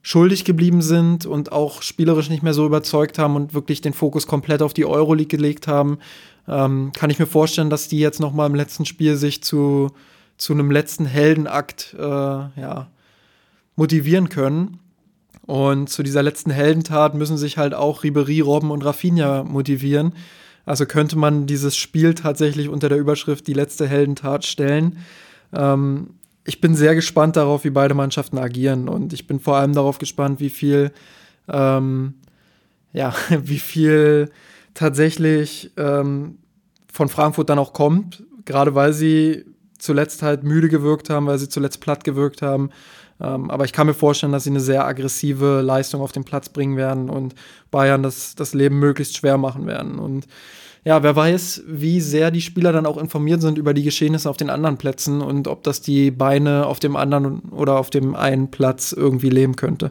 schuldig geblieben sind und auch spielerisch nicht mehr so überzeugt haben und wirklich den Fokus komplett auf die Euroleague gelegt haben, ähm, kann ich mir vorstellen, dass die jetzt noch mal im letzten Spiel sich zu, zu einem letzten Heldenakt äh, ja, motivieren können. Und zu dieser letzten Heldentat müssen sich halt auch Ribery, Robben und Rafinha motivieren. Also könnte man dieses Spiel tatsächlich unter der Überschrift die letzte Heldentat stellen. Ähm, ich bin sehr gespannt darauf, wie beide Mannschaften agieren. Und ich bin vor allem darauf gespannt, wie viel, ähm, ja, wie viel tatsächlich ähm, von Frankfurt dann auch kommt. Gerade weil sie zuletzt halt müde gewirkt haben, weil sie zuletzt platt gewirkt haben. Ähm, aber ich kann mir vorstellen, dass sie eine sehr aggressive Leistung auf den Platz bringen werden und Bayern das, das Leben möglichst schwer machen werden. Und ja, wer weiß, wie sehr die Spieler dann auch informiert sind über die Geschehnisse auf den anderen Plätzen und ob das die Beine auf dem anderen oder auf dem einen Platz irgendwie leben könnte.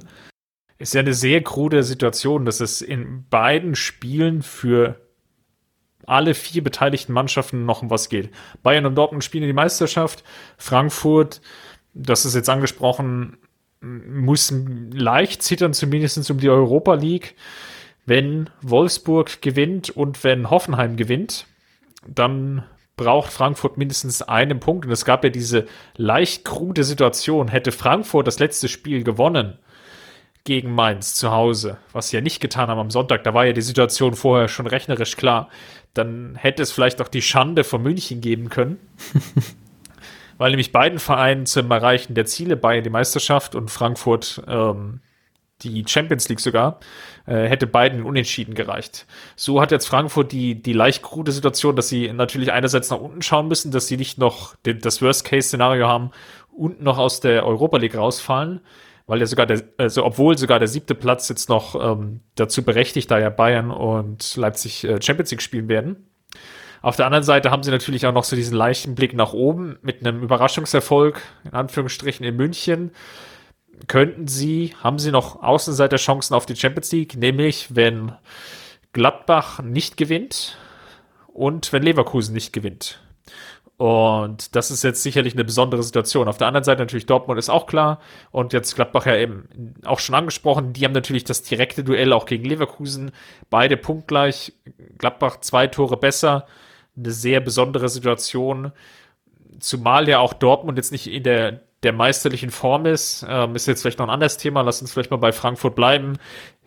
Ist ja eine sehr krude Situation, dass es in beiden Spielen für alle vier beteiligten Mannschaften noch um was geht. Bayern und Dortmund spielen die Meisterschaft, Frankfurt das ist jetzt angesprochen, muss leicht zittern, zumindest um die Europa League. Wenn Wolfsburg gewinnt und wenn Hoffenheim gewinnt, dann braucht Frankfurt mindestens einen Punkt. Und es gab ja diese leicht krude Situation. Hätte Frankfurt das letzte Spiel gewonnen gegen Mainz zu Hause, was sie ja nicht getan haben am Sonntag, da war ja die Situation vorher schon rechnerisch klar, dann hätte es vielleicht auch die Schande von München geben können. weil nämlich beiden Vereinen zum Erreichen der Ziele, Bayern die Meisterschaft und Frankfurt ähm, die Champions League sogar, äh, hätte beiden Unentschieden gereicht. So hat jetzt Frankfurt die, die leicht krude Situation, dass sie natürlich einerseits nach unten schauen müssen, dass sie nicht noch den, das Worst-Case-Szenario haben, unten noch aus der Europa League rausfallen, weil ja sogar der, also obwohl sogar der siebte Platz jetzt noch ähm, dazu berechtigt, da ja Bayern und Leipzig äh, Champions League spielen werden. Auf der anderen Seite haben sie natürlich auch noch so diesen leichten Blick nach oben mit einem Überraschungserfolg, in Anführungsstrichen, in München. Könnten sie, haben sie noch Außenseiterchancen auf die Champions League, nämlich wenn Gladbach nicht gewinnt und wenn Leverkusen nicht gewinnt. Und das ist jetzt sicherlich eine besondere Situation. Auf der anderen Seite natürlich Dortmund ist auch klar. Und jetzt Gladbach ja eben auch schon angesprochen. Die haben natürlich das direkte Duell auch gegen Leverkusen. Beide punktgleich. Gladbach zwei Tore besser eine sehr besondere Situation, zumal ja auch Dortmund jetzt nicht in der, der meisterlichen Form ist. Ähm, ist jetzt vielleicht noch ein anderes Thema, lass uns vielleicht mal bei Frankfurt bleiben.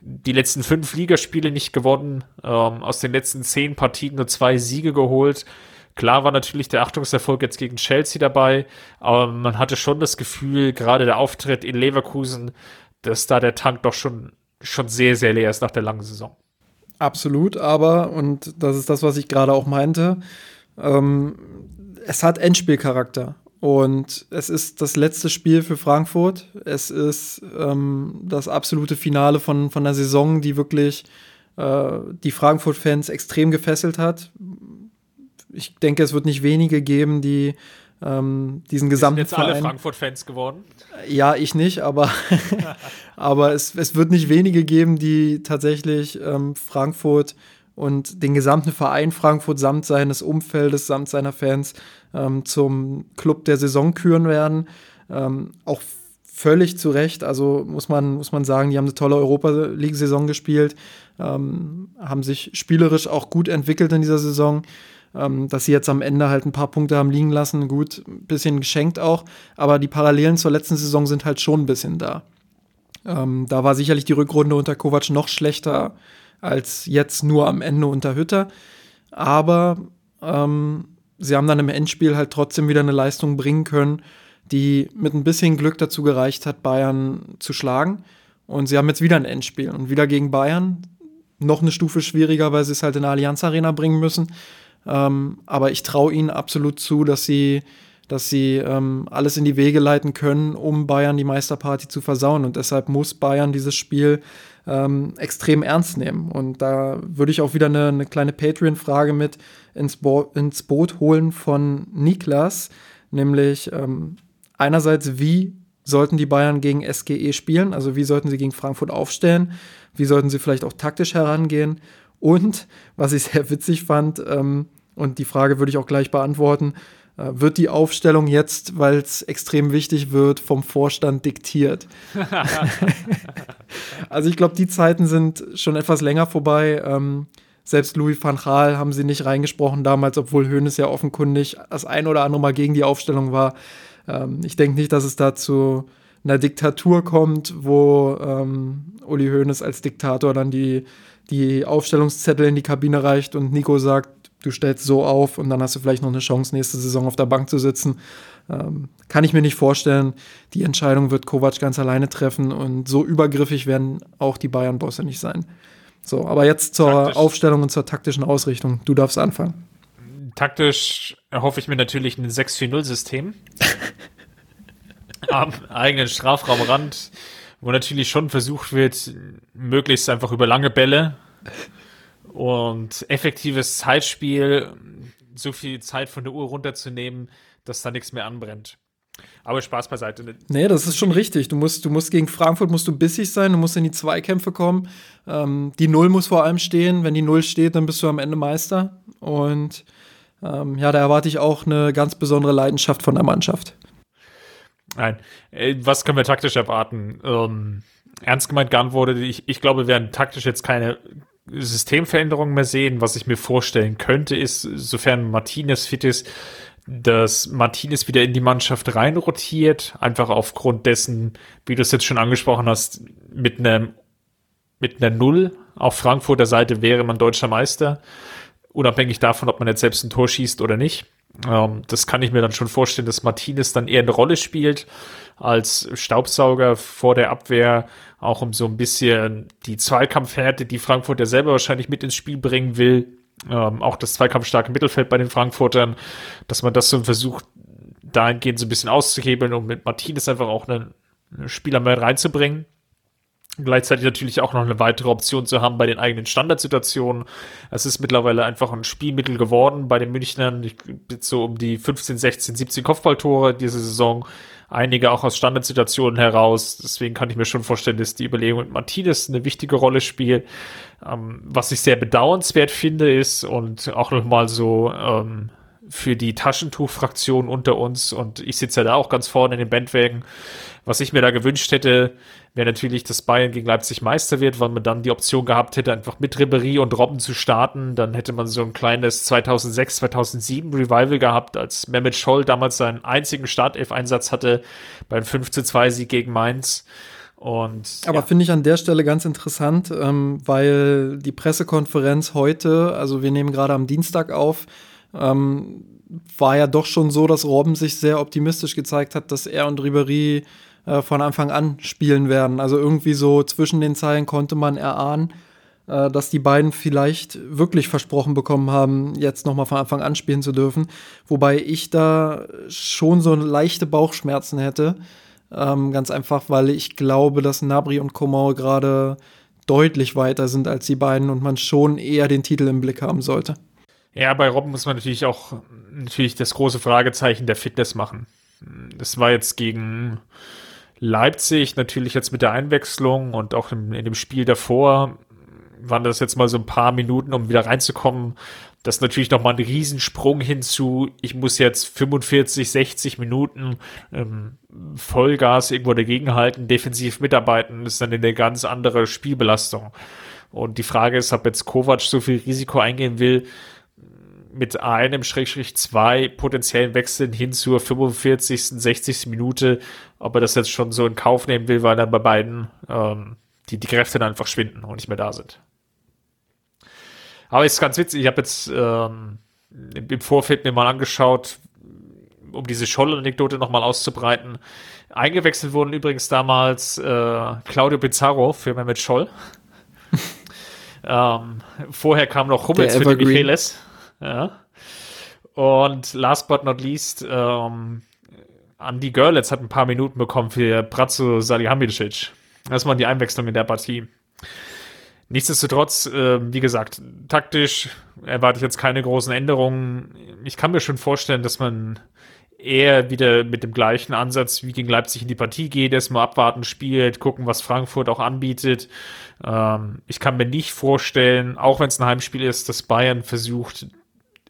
Die letzten fünf Ligaspiele nicht gewonnen, ähm, aus den letzten zehn Partien nur zwei Siege geholt. Klar war natürlich der Achtungserfolg jetzt gegen Chelsea dabei, aber man hatte schon das Gefühl, gerade der Auftritt in Leverkusen, dass da der Tank doch schon, schon sehr, sehr leer ist nach der langen Saison. Absolut, aber, und das ist das, was ich gerade auch meinte, ähm, es hat Endspielcharakter. Und es ist das letzte Spiel für Frankfurt. Es ist ähm, das absolute Finale von, von der Saison, die wirklich äh, die Frankfurt-Fans extrem gefesselt hat. Ich denke, es wird nicht wenige geben, die ähm, diesen gesamten sind jetzt Verein. alle Frankfurt-Fans geworden? Ja, ich nicht, aber, aber es, es wird nicht wenige geben, die tatsächlich ähm, Frankfurt und den gesamten Verein Frankfurt samt seines Umfeldes, samt seiner Fans ähm, zum Club der Saison küren werden. Ähm, auch völlig zu Recht. Also muss man, muss man sagen, die haben eine tolle Europa League-Saison gespielt, ähm, haben sich spielerisch auch gut entwickelt in dieser Saison. Ähm, dass sie jetzt am Ende halt ein paar Punkte haben liegen lassen, gut, ein bisschen geschenkt auch, aber die Parallelen zur letzten Saison sind halt schon ein bisschen da. Ähm, da war sicherlich die Rückrunde unter Kovac noch schlechter als jetzt nur am Ende unter Hütter. Aber ähm, sie haben dann im Endspiel halt trotzdem wieder eine Leistung bringen können, die mit ein bisschen Glück dazu gereicht hat, Bayern zu schlagen. Und sie haben jetzt wieder ein Endspiel und wieder gegen Bayern. Noch eine Stufe schwieriger, weil sie es halt in der Allianz Arena bringen müssen. Ähm, aber ich traue ihnen absolut zu, dass sie, dass sie ähm, alles in die Wege leiten können, um Bayern die Meisterparty zu versauen. Und deshalb muss Bayern dieses Spiel ähm, extrem ernst nehmen. Und da würde ich auch wieder eine, eine kleine Patreon-Frage mit ins, Bo ins Boot holen von Niklas, nämlich ähm, einerseits, wie sollten die Bayern gegen SGE spielen? Also wie sollten sie gegen Frankfurt aufstellen? Wie sollten sie vielleicht auch taktisch herangehen? Und was ich sehr witzig fand, ähm, und die Frage würde ich auch gleich beantworten, äh, wird die Aufstellung jetzt, weil es extrem wichtig wird, vom Vorstand diktiert? also ich glaube, die Zeiten sind schon etwas länger vorbei. Ähm, selbst Louis van Gaal haben sie nicht reingesprochen damals, obwohl Hoeneß ja offenkundig das ein oder andere Mal gegen die Aufstellung war. Ähm, ich denke nicht, dass es da zu einer Diktatur kommt, wo ähm, Uli Hoeneß als Diktator dann die, die Aufstellungszettel in die Kabine reicht und Nico sagt, du stellst so auf und dann hast du vielleicht noch eine Chance, nächste Saison auf der Bank zu sitzen. Ähm, kann ich mir nicht vorstellen. Die Entscheidung wird Kovac ganz alleine treffen und so übergriffig werden auch die Bayern-Bosse nicht sein. So, aber jetzt zur Taktisch. Aufstellung und zur taktischen Ausrichtung. Du darfst anfangen. Taktisch erhoffe ich mir natürlich ein 6-4-0-System. Am eigenen Strafraumrand, wo natürlich schon versucht wird, möglichst einfach über lange Bälle und effektives Zeitspiel, so viel Zeit von der Uhr runterzunehmen, dass da nichts mehr anbrennt. Aber Spaß beiseite. Nee, das ist schon richtig. Du musst, du musst gegen Frankfurt musst du bissig sein, du musst in die Zweikämpfe kommen. Ähm, die Null muss vor allem stehen. Wenn die Null steht, dann bist du am Ende Meister. Und ähm, ja, da erwarte ich auch eine ganz besondere Leidenschaft von der Mannschaft. Nein, äh, was können wir taktisch erwarten? Ähm, ernst gemeint geantwortet, ich, ich glaube, wir werden taktisch jetzt keine Systemveränderungen mehr sehen. Was ich mir vorstellen könnte, ist, sofern Martinez fit ist, dass Martinez wieder in die Mannschaft reinrotiert, einfach aufgrund dessen, wie du es jetzt schon angesprochen hast, mit einem mit einer Null auf Frankfurter Seite wäre man deutscher Meister unabhängig davon, ob man jetzt selbst ein Tor schießt oder nicht. Ähm, das kann ich mir dann schon vorstellen, dass Martinez dann eher eine Rolle spielt als Staubsauger vor der Abwehr, auch um so ein bisschen die Zweikampfhärte, die Frankfurt ja selber wahrscheinlich mit ins Spiel bringen will, ähm, auch das zweikampfstarke Mittelfeld bei den Frankfurtern, dass man das so versucht, dahingehend so ein bisschen auszuhebeln, um mit Martinez einfach auch einen, einen Spieler mehr reinzubringen gleichzeitig natürlich auch noch eine weitere Option zu haben bei den eigenen Standardsituationen. Es ist mittlerweile einfach ein Spielmittel geworden bei den Münchnern. Ich so um die 15, 16, 17 Kopfballtore diese Saison. Einige auch aus Standardsituationen heraus. Deswegen kann ich mir schon vorstellen, dass die Überlegung mit Martinez eine wichtige Rolle spielt. Ähm, was ich sehr bedauernswert finde, ist und auch nochmal so ähm, für die Taschentuchfraktion unter uns und ich sitze ja da auch ganz vorne in den Bandwagen. Was ich mir da gewünscht hätte, wäre natürlich, dass Bayern gegen Leipzig Meister wird, weil man dann die Option gehabt hätte, einfach mit Ribery und Robben zu starten. Dann hätte man so ein kleines 2006, 2007 Revival gehabt, als Mehmet Scholl damals seinen einzigen Startelf-Einsatz hatte beim 5 zu 2 Sieg gegen Mainz. Und, Aber ja. finde ich an der Stelle ganz interessant, ähm, weil die Pressekonferenz heute, also wir nehmen gerade am Dienstag auf, ähm, war ja doch schon so, dass Robben sich sehr optimistisch gezeigt hat, dass er und Ribery äh, von Anfang an spielen werden. Also irgendwie so zwischen den Zeilen konnte man erahnen, äh, dass die beiden vielleicht wirklich versprochen bekommen haben, jetzt nochmal von Anfang an spielen zu dürfen. Wobei ich da schon so leichte Bauchschmerzen hätte. Ähm, ganz einfach, weil ich glaube, dass Nabri und Komau gerade deutlich weiter sind als die beiden und man schon eher den Titel im Blick haben sollte. Ja, bei Robben muss man natürlich auch natürlich das große Fragezeichen der Fitness machen. Das war jetzt gegen Leipzig natürlich jetzt mit der Einwechslung und auch in, in dem Spiel davor waren das jetzt mal so ein paar Minuten, um wieder reinzukommen. Das ist natürlich nochmal ein Riesensprung hinzu. Ich muss jetzt 45, 60 Minuten ähm, Vollgas irgendwo dagegenhalten, defensiv mitarbeiten. Das ist dann eine ganz andere Spielbelastung. Und die Frage ist, ob jetzt Kovac so viel Risiko eingehen will, mit einem Schrägstrich zwei potenziellen Wechseln hin zur 45., 60. Minute, ob er das jetzt schon so in Kauf nehmen will, weil dann bei beiden ähm, die, die Kräfte dann einfach schwinden und nicht mehr da sind. Aber ist ganz witzig, ich habe jetzt ähm, im Vorfeld mir mal angeschaut, um diese Scholl-Anekdote nochmal auszubreiten. Eingewechselt wurden übrigens damals äh, Claudio Pizarro für Mehmet Scholl. ähm, vorher kam noch Hummels für die Micheles. Ja. Und last but not least, ähm, Andy Görlitz hat ein paar Minuten bekommen für Bratzo Salihamidzic. Das waren die Einwechslungen in der Partie. Nichtsdestotrotz, äh, wie gesagt, taktisch erwarte ich jetzt keine großen Änderungen. Ich kann mir schon vorstellen, dass man eher wieder mit dem gleichen Ansatz wie gegen Leipzig in die Partie geht, erstmal abwarten, spielt, gucken, was Frankfurt auch anbietet. Ähm, ich kann mir nicht vorstellen, auch wenn es ein Heimspiel ist, dass Bayern versucht,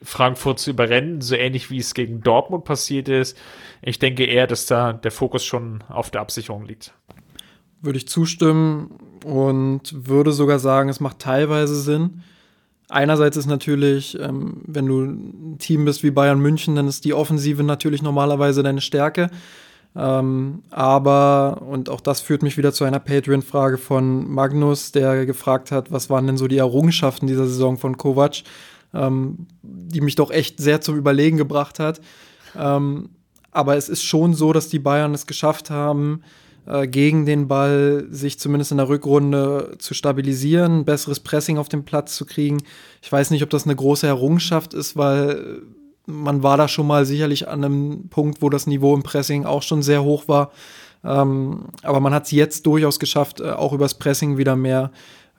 Frankfurt zu überrennen, so ähnlich wie es gegen Dortmund passiert ist. Ich denke eher, dass da der Fokus schon auf der Absicherung liegt. Würde ich zustimmen und würde sogar sagen, es macht teilweise Sinn. Einerseits ist natürlich, ähm, wenn du ein Team bist wie Bayern München, dann ist die Offensive natürlich normalerweise deine Stärke. Ähm, aber, und auch das führt mich wieder zu einer Patreon-Frage von Magnus, der gefragt hat, was waren denn so die Errungenschaften dieser Saison von Kovac, ähm, die mich doch echt sehr zum Überlegen gebracht hat. Ähm, aber es ist schon so, dass die Bayern es geschafft haben, äh, gegen den Ball sich zumindest in der Rückrunde zu stabilisieren, besseres Pressing auf den Platz zu kriegen. Ich weiß nicht, ob das eine große Errungenschaft ist, weil man war da schon mal sicherlich an einem Punkt, wo das Niveau im Pressing auch schon sehr hoch war. Ähm, aber man hat es jetzt durchaus geschafft, äh, auch übers Pressing wieder mehr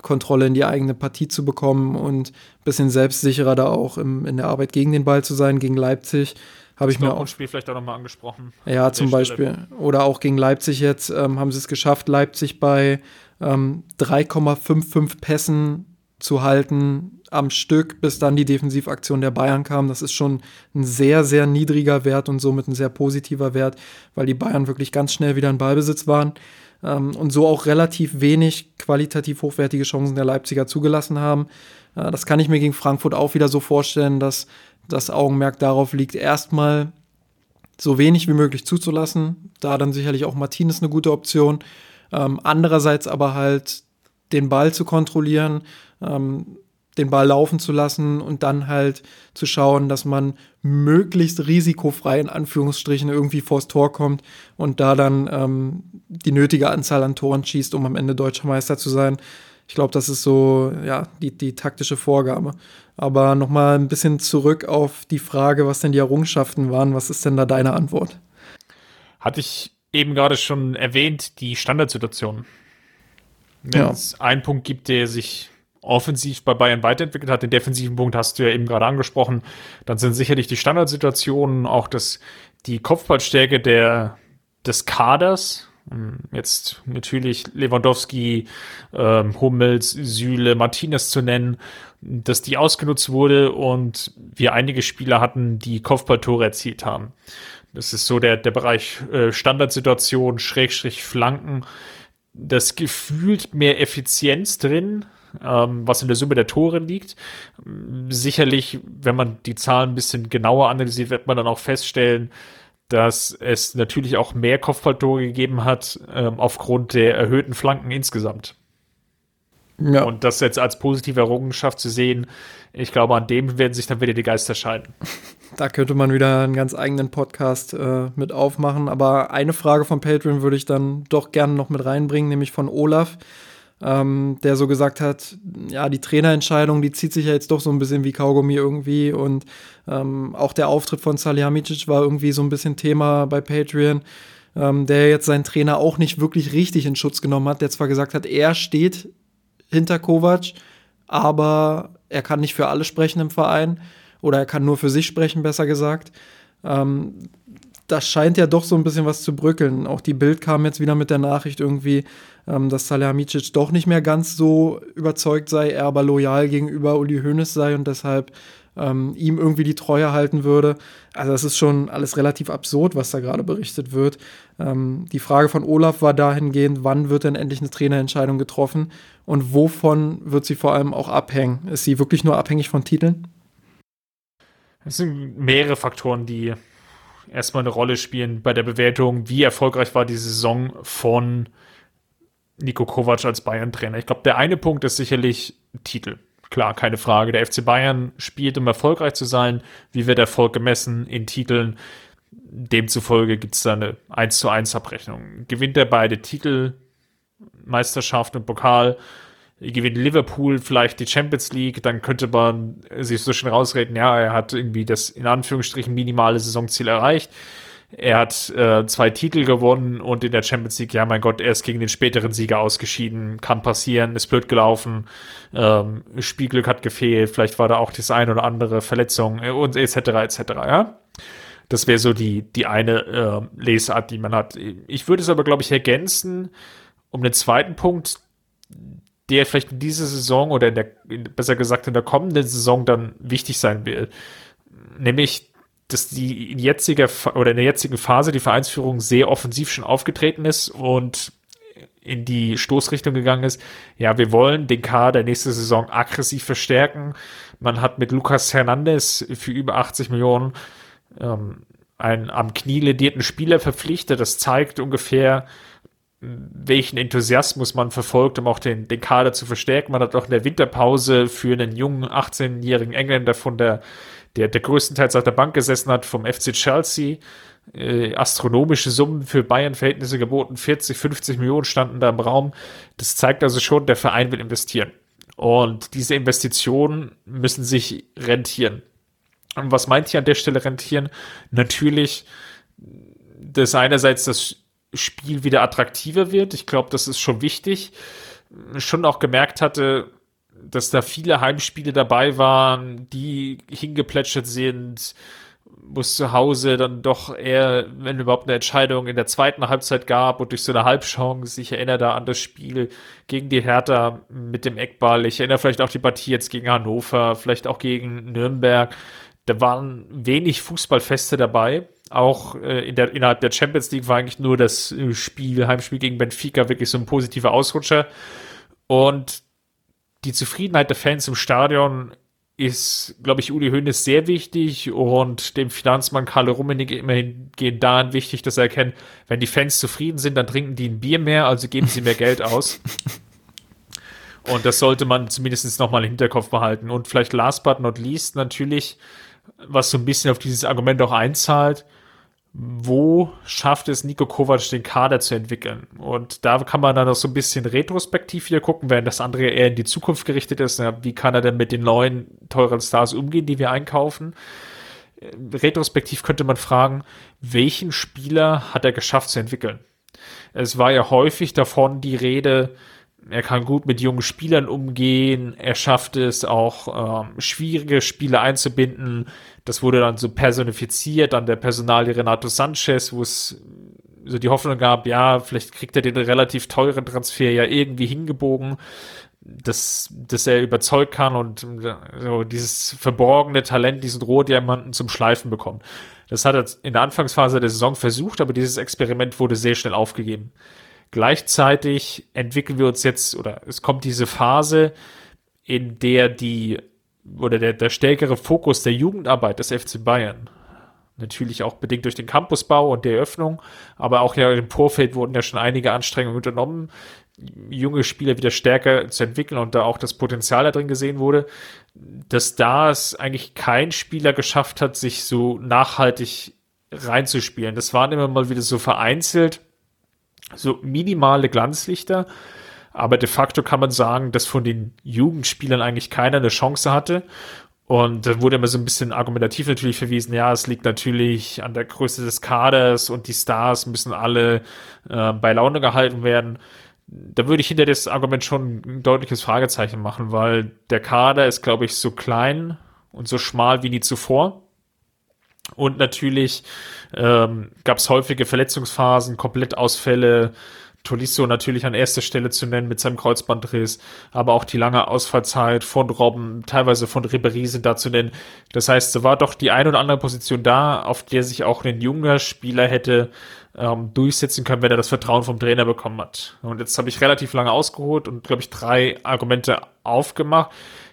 Kontrolle in die eigene Partie zu bekommen und ein bisschen selbstsicherer da auch im, in der Arbeit gegen den Ball zu sein, gegen Leipzig. Habe ich mir auch. Spiel vielleicht auch nochmal angesprochen. Ja, zum Beispiel. Oder auch gegen Leipzig jetzt ähm, haben sie es geschafft, Leipzig bei ähm, 3,55 Pässen zu halten am Stück, bis dann die Defensivaktion der Bayern kam. Das ist schon ein sehr, sehr niedriger Wert und somit ein sehr positiver Wert, weil die Bayern wirklich ganz schnell wieder in Ballbesitz waren ähm, und so auch relativ wenig qualitativ hochwertige Chancen der Leipziger zugelassen haben. Äh, das kann ich mir gegen Frankfurt auch wieder so vorstellen, dass das Augenmerk darauf liegt, erstmal so wenig wie möglich zuzulassen. Da dann sicherlich auch Martinez eine gute Option. Ähm, andererseits aber halt den Ball zu kontrollieren, ähm, den Ball laufen zu lassen und dann halt zu schauen, dass man möglichst risikofrei in Anführungsstrichen irgendwie vors Tor kommt und da dann ähm, die nötige Anzahl an Toren schießt, um am Ende deutscher Meister zu sein. Ich glaube, das ist so ja die, die taktische Vorgabe. Aber nochmal ein bisschen zurück auf die Frage, was denn die Errungenschaften waren. Was ist denn da deine Antwort? Hatte ich eben gerade schon erwähnt, die Standardsituation. Wenn ja. es einen Punkt gibt, der sich offensiv bei Bayern weiterentwickelt hat, den defensiven Punkt hast du ja eben gerade angesprochen, dann sind sicherlich die Standardsituationen, auch das, die Kopfballstärke der, des Kaders, Jetzt natürlich Lewandowski, ähm, Hummels, Süle, Martinez zu nennen, dass die ausgenutzt wurde und wir einige Spieler hatten, die Kopfballtore erzielt haben. Das ist so der, der Bereich äh, Standardsituation, Schrägstrich Flanken. Das gefühlt mehr Effizienz drin, ähm, was in der Summe der Tore liegt. Sicherlich, wenn man die Zahlen ein bisschen genauer analysiert, wird man dann auch feststellen, dass es natürlich auch mehr Kopfballtore gegeben hat, ähm, aufgrund der erhöhten Flanken insgesamt. Ja. Und das jetzt als positive Errungenschaft zu sehen, ich glaube, an dem werden sich dann wieder die Geister scheiden. Da könnte man wieder einen ganz eigenen Podcast äh, mit aufmachen. Aber eine Frage von Patreon würde ich dann doch gerne noch mit reinbringen, nämlich von Olaf ähm, der so gesagt hat, ja, die Trainerentscheidung, die zieht sich ja jetzt doch so ein bisschen wie Kaugummi irgendwie. Und ähm, auch der Auftritt von Salihamidzic war irgendwie so ein bisschen Thema bei Patreon, ähm, der jetzt seinen Trainer auch nicht wirklich richtig in Schutz genommen hat, der zwar gesagt hat, er steht hinter Kovac, aber er kann nicht für alle sprechen im Verein. Oder er kann nur für sich sprechen, besser gesagt. Ähm, das scheint ja doch so ein bisschen was zu bröckeln. Auch die Bild kam jetzt wieder mit der Nachricht irgendwie, ähm, dass Salihamidzic doch nicht mehr ganz so überzeugt sei, er aber loyal gegenüber Uli Hoeneß sei und deshalb ähm, ihm irgendwie die Treue halten würde. Also es ist schon alles relativ absurd, was da gerade berichtet wird. Ähm, die Frage von Olaf war dahingehend, wann wird denn endlich eine Trainerentscheidung getroffen und wovon wird sie vor allem auch abhängen? Ist sie wirklich nur abhängig von Titeln? Es sind mehrere Faktoren, die erstmal eine Rolle spielen bei der Bewertung, wie erfolgreich war die Saison von Nico Kovac als Bayern-Trainer. Ich glaube, der eine Punkt ist sicherlich Titel. klar, keine Frage. Der FC Bayern spielt, um erfolgreich zu sein. Wie wird Erfolg gemessen in Titeln? Demzufolge gibt es da eine 1 zu 1 Abrechnung. Gewinnt er beide Titel, Meisterschaft und Pokal, gewinnt Liverpool vielleicht die Champions League, dann könnte man sich so schön rausreden, ja, er hat irgendwie das in Anführungsstrichen minimale Saisonziel erreicht. Er hat äh, zwei Titel gewonnen und in der Champions League, ja mein Gott, er ist gegen den späteren Sieger ausgeschieden, kann passieren, ist blöd gelaufen, ähm, Spielglück hat gefehlt, vielleicht war da auch das ein oder andere Verletzung äh, und etc. etc. Ja, das wäre so die die eine äh, Lesart, die man hat. Ich würde es aber glaube ich ergänzen um den zweiten Punkt, der vielleicht in dieser Saison oder in der besser gesagt in der kommenden Saison dann wichtig sein wird, nämlich dass die in jetziger oder in der jetzigen Phase die Vereinsführung sehr offensiv schon aufgetreten ist und in die Stoßrichtung gegangen ist. Ja, wir wollen den Kader nächste Saison aggressiv verstärken. Man hat mit Lucas Hernandez für über 80 Millionen ähm, einen am Knie ledierten Spieler verpflichtet. Das zeigt ungefähr, welchen Enthusiasmus man verfolgt, um auch den, den Kader zu verstärken. Man hat auch in der Winterpause für einen jungen 18-jährigen Engländer von der der, der größtenteils auf der Bank gesessen hat vom FC Chelsea. Äh, astronomische Summen für Bayern-Verhältnisse geboten, 40, 50 Millionen standen da im Raum. Das zeigt also schon, der Verein will investieren. Und diese Investitionen müssen sich rentieren. Und was meint hier an der Stelle rentieren? Natürlich, dass einerseits das Spiel wieder attraktiver wird. Ich glaube, das ist schon wichtig. Schon auch gemerkt hatte, dass da viele Heimspiele dabei waren, die hingeplätschert sind, es zu Hause dann doch eher, wenn überhaupt eine Entscheidung in der zweiten Halbzeit gab und durch so eine Halbchance, ich erinnere da an das Spiel gegen die Hertha mit dem Eckball, ich erinnere vielleicht auch die Partie jetzt gegen Hannover, vielleicht auch gegen Nürnberg, da waren wenig Fußballfeste dabei. Auch äh, in der, innerhalb der Champions League war eigentlich nur das Spiel, Heimspiel gegen Benfica wirklich so ein positiver Ausrutscher. Und die Zufriedenheit der Fans im Stadion ist, glaube ich, Uli Hoeneß sehr wichtig und dem Finanzmann Karl Rummenigge immerhin gehen daran wichtig, dass er erkennt, wenn die Fans zufrieden sind, dann trinken die ein Bier mehr, also geben sie mehr Geld aus. Und das sollte man zumindest nochmal im Hinterkopf behalten. Und vielleicht last but not least natürlich, was so ein bisschen auf dieses Argument auch einzahlt, wo schafft es Nico Kovac, den Kader zu entwickeln? Und da kann man dann auch so ein bisschen retrospektiv wieder gucken, während das andere eher in die Zukunft gerichtet ist. Wie kann er denn mit den neuen, teuren Stars umgehen, die wir einkaufen? Retrospektiv könnte man fragen, welchen Spieler hat er geschafft zu entwickeln? Es war ja häufig davon die Rede, er kann gut mit jungen Spielern umgehen, er schafft es auch ähm, schwierige Spiele einzubinden. Das wurde dann so personifiziert an der Personalie Renato Sanchez, wo es so die Hoffnung gab, ja, vielleicht kriegt er den relativ teuren Transfer ja irgendwie hingebogen, dass, dass er überzeugt kann und so dieses verborgene Talent, diesen Rohdiamanten zum Schleifen bekommt. Das hat er in der Anfangsphase der Saison versucht, aber dieses Experiment wurde sehr schnell aufgegeben. Gleichzeitig entwickeln wir uns jetzt, oder es kommt diese Phase, in der die, oder der, der stärkere Fokus der Jugendarbeit des FC Bayern, natürlich auch bedingt durch den Campusbau und die Eröffnung, aber auch ja im Vorfeld wurden ja schon einige Anstrengungen unternommen, junge Spieler wieder stärker zu entwickeln und da auch das Potenzial da drin gesehen wurde, dass da es eigentlich kein Spieler geschafft hat, sich so nachhaltig reinzuspielen. Das waren immer mal wieder so vereinzelt so minimale Glanzlichter. Aber de facto kann man sagen, dass von den Jugendspielern eigentlich keiner eine Chance hatte. Und da wurde immer so ein bisschen argumentativ natürlich verwiesen, ja, es liegt natürlich an der Größe des Kaders und die Stars müssen alle äh, bei Laune gehalten werden. Da würde ich hinter das Argument schon ein deutliches Fragezeichen machen, weil der Kader ist, glaube ich, so klein und so schmal wie nie zuvor. Und natürlich ähm, gab es häufige Verletzungsphasen, Komplettausfälle. Tolisso natürlich an erster Stelle zu nennen mit seinem Kreuzbandriss, aber auch die lange Ausfallzeit von Robben, teilweise von Ribéry sind da zu nennen. Das heißt, so war doch die ein oder andere Position da, auf der sich auch ein junger Spieler hätte ähm, durchsetzen können, wenn er das Vertrauen vom Trainer bekommen hat. Und jetzt habe ich relativ lange ausgeholt und, glaube ich, drei Argumente aufgemacht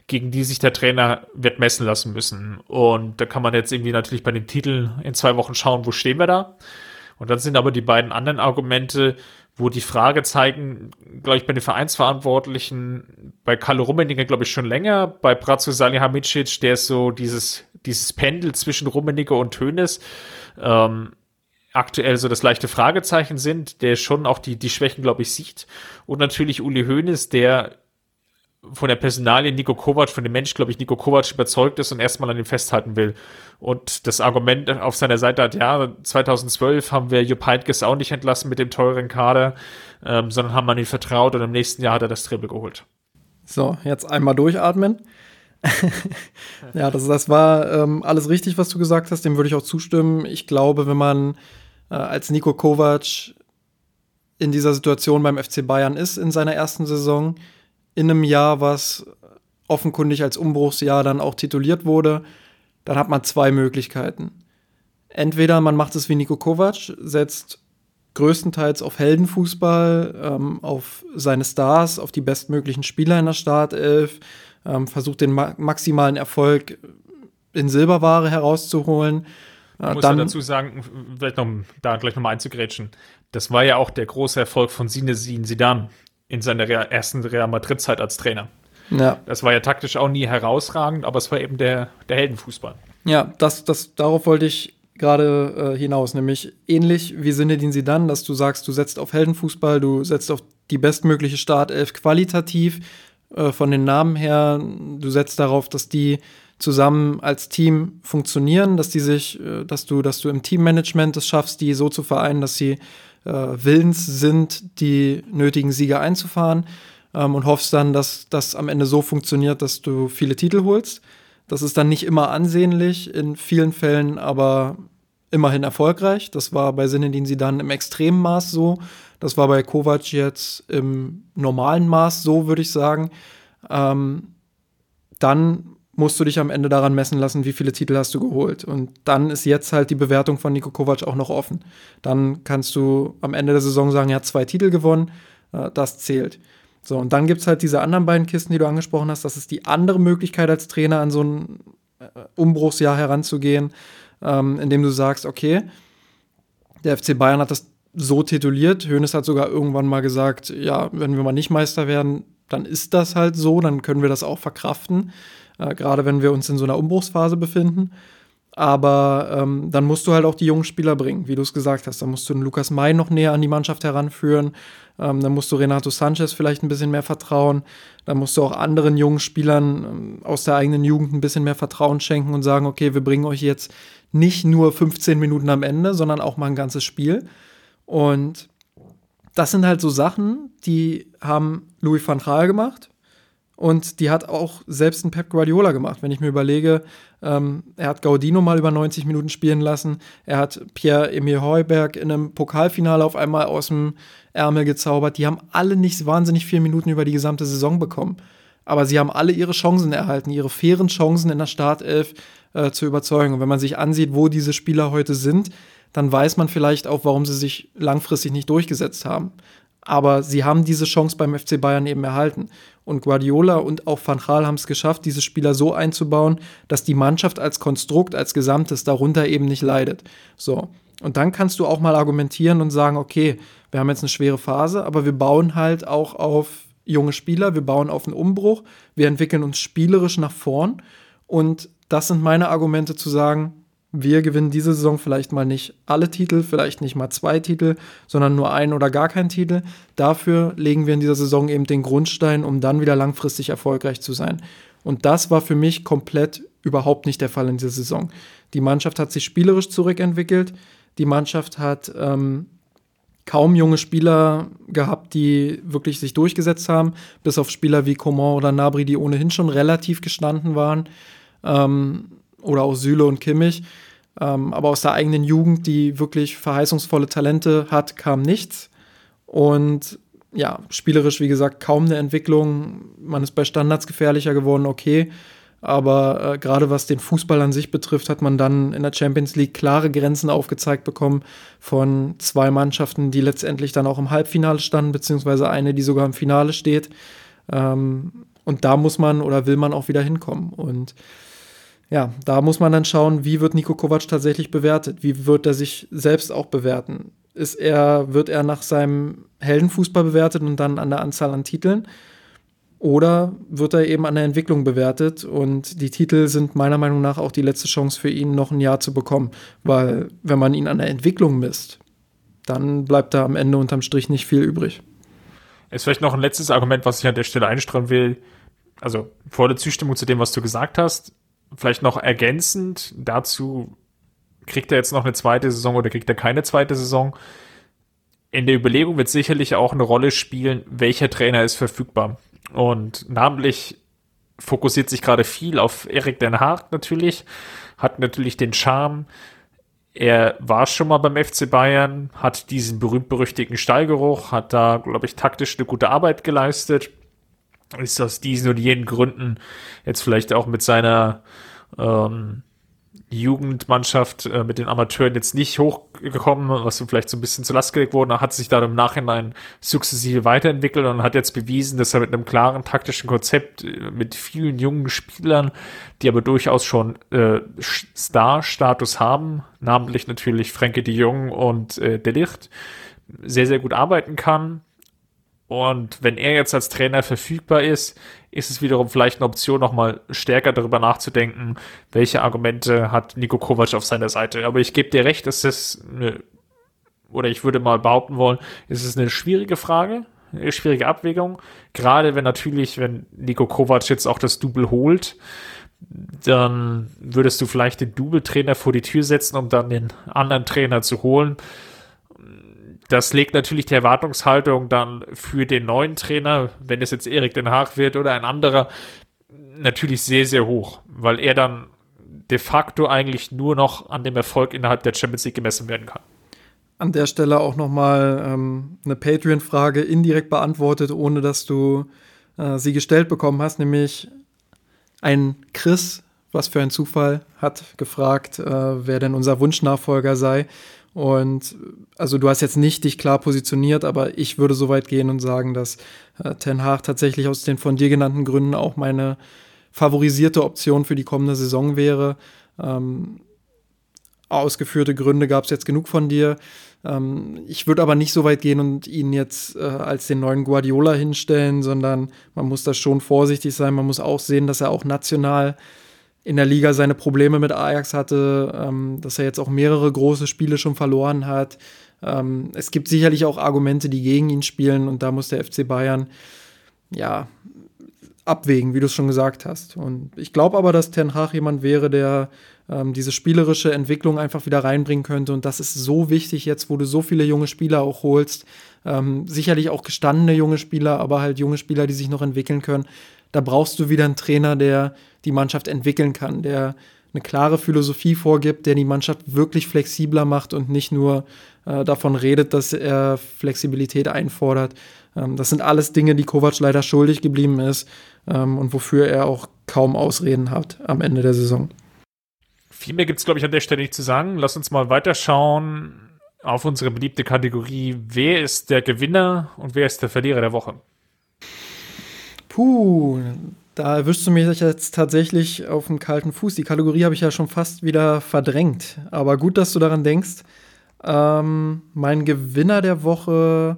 gegen die sich der Trainer wird messen lassen müssen. Und da kann man jetzt irgendwie natürlich bei den Titeln in zwei Wochen schauen, wo stehen wir da. Und dann sind aber die beiden anderen Argumente, wo die Fragezeichen, glaube ich, bei den Vereinsverantwortlichen, bei Carlo Rummenigge, glaube ich, schon länger, bei Bratzo Salihamidzic, der ist so dieses, dieses Pendel zwischen Rummenigge und Tönes, ähm, aktuell so das leichte Fragezeichen sind, der schon auch die, die Schwächen, glaube ich, sieht. Und natürlich Uli Hoeneß, der von der Personalie Nico Kovac, von dem Mensch, glaube ich, Nico Kovac überzeugt ist und erstmal an ihm festhalten will. Und das Argument auf seiner Seite hat, ja, 2012 haben wir Jupp Heynckes auch nicht entlassen mit dem teuren Kader, ähm, sondern haben an ihn vertraut und im nächsten Jahr hat er das Triple geholt. So, jetzt einmal durchatmen. ja, das, das war ähm, alles richtig, was du gesagt hast, dem würde ich auch zustimmen. Ich glaube, wenn man äh, als Nico Kovac in dieser Situation beim FC Bayern ist in seiner ersten Saison, in einem Jahr, was offenkundig als Umbruchsjahr dann auch tituliert wurde, dann hat man zwei Möglichkeiten. Entweder man macht es wie Nico Kovac, setzt größtenteils auf Heldenfußball, ähm, auf seine Stars, auf die bestmöglichen Spieler in der Startelf, ähm, versucht den ma maximalen Erfolg in Silberware herauszuholen. Äh, muss dann, ja dazu sagen, vielleicht noch da gleich nochmal einzugrätschen. Das war ja auch der große Erfolg von Sinesin Sidan in seiner ersten Real Madrid-Zeit als Trainer. Ja. Das war ja taktisch auch nie herausragend, aber es war eben der, der Heldenfußball. Ja, das, das, darauf wollte ich gerade äh, hinaus, nämlich ähnlich wie Sinedin Sidan, dass du sagst, du setzt auf Heldenfußball, du setzt auf die bestmögliche Startelf qualitativ äh, von den Namen her, du setzt darauf, dass die zusammen als Team funktionieren, dass die sich, äh, dass du, dass du im Teammanagement es schaffst, die so zu vereinen, dass sie äh, willens sind, die nötigen Siege einzufahren ähm, und hoffst dann, dass das am Ende so funktioniert, dass du viele Titel holst. Das ist dann nicht immer ansehnlich, in vielen Fällen aber immerhin erfolgreich. Das war bei Sinedin sie dann im extremen Maß so. Das war bei Kovac jetzt im normalen Maß so, würde ich sagen. Ähm, dann musst du dich am Ende daran messen lassen, wie viele Titel hast du geholt. Und dann ist jetzt halt die Bewertung von Nico Kovac auch noch offen. Dann kannst du am Ende der Saison sagen, er hat zwei Titel gewonnen, äh, das zählt. So, und dann gibt es halt diese anderen beiden Kisten, die du angesprochen hast. Das ist die andere Möglichkeit als Trainer an so ein äh, Umbruchsjahr heranzugehen, ähm, indem du sagst, okay, der FC Bayern hat das so tituliert. Hoeneß hat sogar irgendwann mal gesagt, ja, wenn wir mal nicht Meister werden, dann ist das halt so, dann können wir das auch verkraften äh, gerade wenn wir uns in so einer Umbruchsphase befinden. Aber ähm, dann musst du halt auch die jungen Spieler bringen, wie du es gesagt hast. Dann musst du den Lukas May noch näher an die Mannschaft heranführen. Ähm, dann musst du Renato Sanchez vielleicht ein bisschen mehr vertrauen. Dann musst du auch anderen jungen Spielern ähm, aus der eigenen Jugend ein bisschen mehr Vertrauen schenken und sagen, okay, wir bringen euch jetzt nicht nur 15 Minuten am Ende, sondern auch mal ein ganzes Spiel. Und das sind halt so Sachen, die haben Louis van Gaal gemacht und die hat auch selbst ein Pep Guardiola gemacht. Wenn ich mir überlege, ähm, er hat Gaudino mal über 90 Minuten spielen lassen. Er hat Pierre-Emil Heuberg in einem Pokalfinale auf einmal aus dem Ärmel gezaubert. Die haben alle nicht wahnsinnig viele Minuten über die gesamte Saison bekommen. Aber sie haben alle ihre Chancen erhalten, ihre fairen Chancen in der Startelf äh, zu überzeugen. Und wenn man sich ansieht, wo diese Spieler heute sind, dann weiß man vielleicht auch, warum sie sich langfristig nicht durchgesetzt haben. Aber sie haben diese Chance beim FC Bayern eben erhalten. Und Guardiola und auch Van Gaal haben es geschafft, diese Spieler so einzubauen, dass die Mannschaft als Konstrukt, als Gesamtes darunter eben nicht leidet. So. Und dann kannst du auch mal argumentieren und sagen, okay, wir haben jetzt eine schwere Phase, aber wir bauen halt auch auf junge Spieler, wir bauen auf einen Umbruch, wir entwickeln uns spielerisch nach vorn. Und das sind meine Argumente zu sagen, wir gewinnen diese Saison vielleicht mal nicht alle Titel, vielleicht nicht mal zwei Titel, sondern nur einen oder gar keinen Titel. Dafür legen wir in dieser Saison eben den Grundstein, um dann wieder langfristig erfolgreich zu sein. Und das war für mich komplett überhaupt nicht der Fall in dieser Saison. Die Mannschaft hat sich spielerisch zurückentwickelt. Die Mannschaft hat ähm, kaum junge Spieler gehabt, die wirklich sich durchgesetzt haben, bis auf Spieler wie Coman oder Nabri, die ohnehin schon relativ gestanden waren. Ähm, oder auch Süle und Kimmich. Ähm, aber aus der eigenen Jugend, die wirklich verheißungsvolle Talente hat, kam nichts. Und ja, spielerisch, wie gesagt, kaum eine Entwicklung. Man ist bei Standards gefährlicher geworden, okay. Aber äh, gerade was den Fußball an sich betrifft, hat man dann in der Champions League klare Grenzen aufgezeigt bekommen von zwei Mannschaften, die letztendlich dann auch im Halbfinale standen, beziehungsweise eine, die sogar im Finale steht. Ähm, und da muss man oder will man auch wieder hinkommen. Und ja, da muss man dann schauen, wie wird Nico Kovac tatsächlich bewertet? Wie wird er sich selbst auch bewerten? Ist er, wird er nach seinem Heldenfußball bewertet und dann an der Anzahl an Titeln. Oder wird er eben an der Entwicklung bewertet? Und die Titel sind meiner Meinung nach auch die letzte Chance für ihn, noch ein Jahr zu bekommen. Weil, wenn man ihn an der Entwicklung misst, dann bleibt da am Ende unterm Strich nicht viel übrig. Ist vielleicht noch ein letztes Argument, was ich an der Stelle einstreuen will. Also, volle Zustimmung zu dem, was du gesagt hast. Vielleicht noch ergänzend dazu, kriegt er jetzt noch eine zweite Saison oder kriegt er keine zweite Saison? In der Überlegung wird sicherlich auch eine Rolle spielen, welcher Trainer ist verfügbar. Und namentlich fokussiert sich gerade viel auf Erik Den Haag natürlich, hat natürlich den Charme. Er war schon mal beim FC Bayern, hat diesen berühmt-berüchtigten Stallgeruch, hat da, glaube ich, taktisch eine gute Arbeit geleistet. Ist aus diesen und jenen Gründen jetzt vielleicht auch mit seiner ähm, Jugendmannschaft äh, mit den Amateuren jetzt nicht hochgekommen, was vielleicht so ein bisschen zu Last gelegt wurde, hat sich da im Nachhinein sukzessive weiterentwickelt und hat jetzt bewiesen, dass er mit einem klaren taktischen Konzept äh, mit vielen jungen Spielern, die aber durchaus schon äh, Star-Status haben, namentlich natürlich Frankie de Jong und äh, De Licht, sehr, sehr gut arbeiten kann. Und wenn er jetzt als Trainer verfügbar ist, ist es wiederum vielleicht eine Option, nochmal stärker darüber nachzudenken, welche Argumente hat Nico Kovac auf seiner Seite. Aber ich gebe dir recht, dass das eine, oder ich würde mal behaupten wollen, ist es eine schwierige Frage, eine schwierige Abwägung. Gerade wenn natürlich, wenn Nico Kovac jetzt auch das Double holt, dann würdest du vielleicht den Double-Trainer vor die Tür setzen, um dann den anderen Trainer zu holen das legt natürlich die Erwartungshaltung dann für den neuen Trainer, wenn es jetzt Erik Den Haag wird oder ein anderer, natürlich sehr, sehr hoch, weil er dann de facto eigentlich nur noch an dem Erfolg innerhalb der Champions League gemessen werden kann. An der Stelle auch nochmal ähm, eine Patreon-Frage indirekt beantwortet, ohne dass du äh, sie gestellt bekommen hast, nämlich ein Chris, was für ein Zufall, hat gefragt, äh, wer denn unser Wunschnachfolger sei. Und also du hast jetzt nicht dich klar positioniert, aber ich würde so weit gehen und sagen, dass äh, Ten Hag tatsächlich aus den von dir genannten Gründen auch meine favorisierte Option für die kommende Saison wäre. Ähm, ausgeführte Gründe gab es jetzt genug von dir. Ähm, ich würde aber nicht so weit gehen und ihn jetzt äh, als den neuen Guardiola hinstellen, sondern man muss da schon vorsichtig sein. Man muss auch sehen, dass er auch national in der Liga seine Probleme mit Ajax hatte, ähm, dass er jetzt auch mehrere große Spiele schon verloren hat. Ähm, es gibt sicherlich auch Argumente, die gegen ihn spielen und da muss der FC Bayern ja abwägen, wie du es schon gesagt hast. Und ich glaube aber, dass Ten Hag jemand wäre, der ähm, diese spielerische Entwicklung einfach wieder reinbringen könnte. Und das ist so wichtig jetzt, wo du so viele junge Spieler auch holst. Ähm, sicherlich auch gestandene junge Spieler, aber halt junge Spieler, die sich noch entwickeln können. Da brauchst du wieder einen Trainer, der die Mannschaft entwickeln kann, der eine klare Philosophie vorgibt, der die Mannschaft wirklich flexibler macht und nicht nur äh, davon redet, dass er Flexibilität einfordert. Ähm, das sind alles Dinge, die Kovac leider schuldig geblieben ist ähm, und wofür er auch kaum Ausreden hat am Ende der Saison. Viel mehr gibt es, glaube ich, an der Stelle nicht zu sagen. Lass uns mal weiterschauen auf unsere beliebte Kategorie. Wer ist der Gewinner und wer ist der Verlierer der Woche? Puh, da erwischst du mich jetzt tatsächlich auf dem kalten Fuß. Die Kategorie habe ich ja schon fast wieder verdrängt. Aber gut, dass du daran denkst. Ähm, mein Gewinner der Woche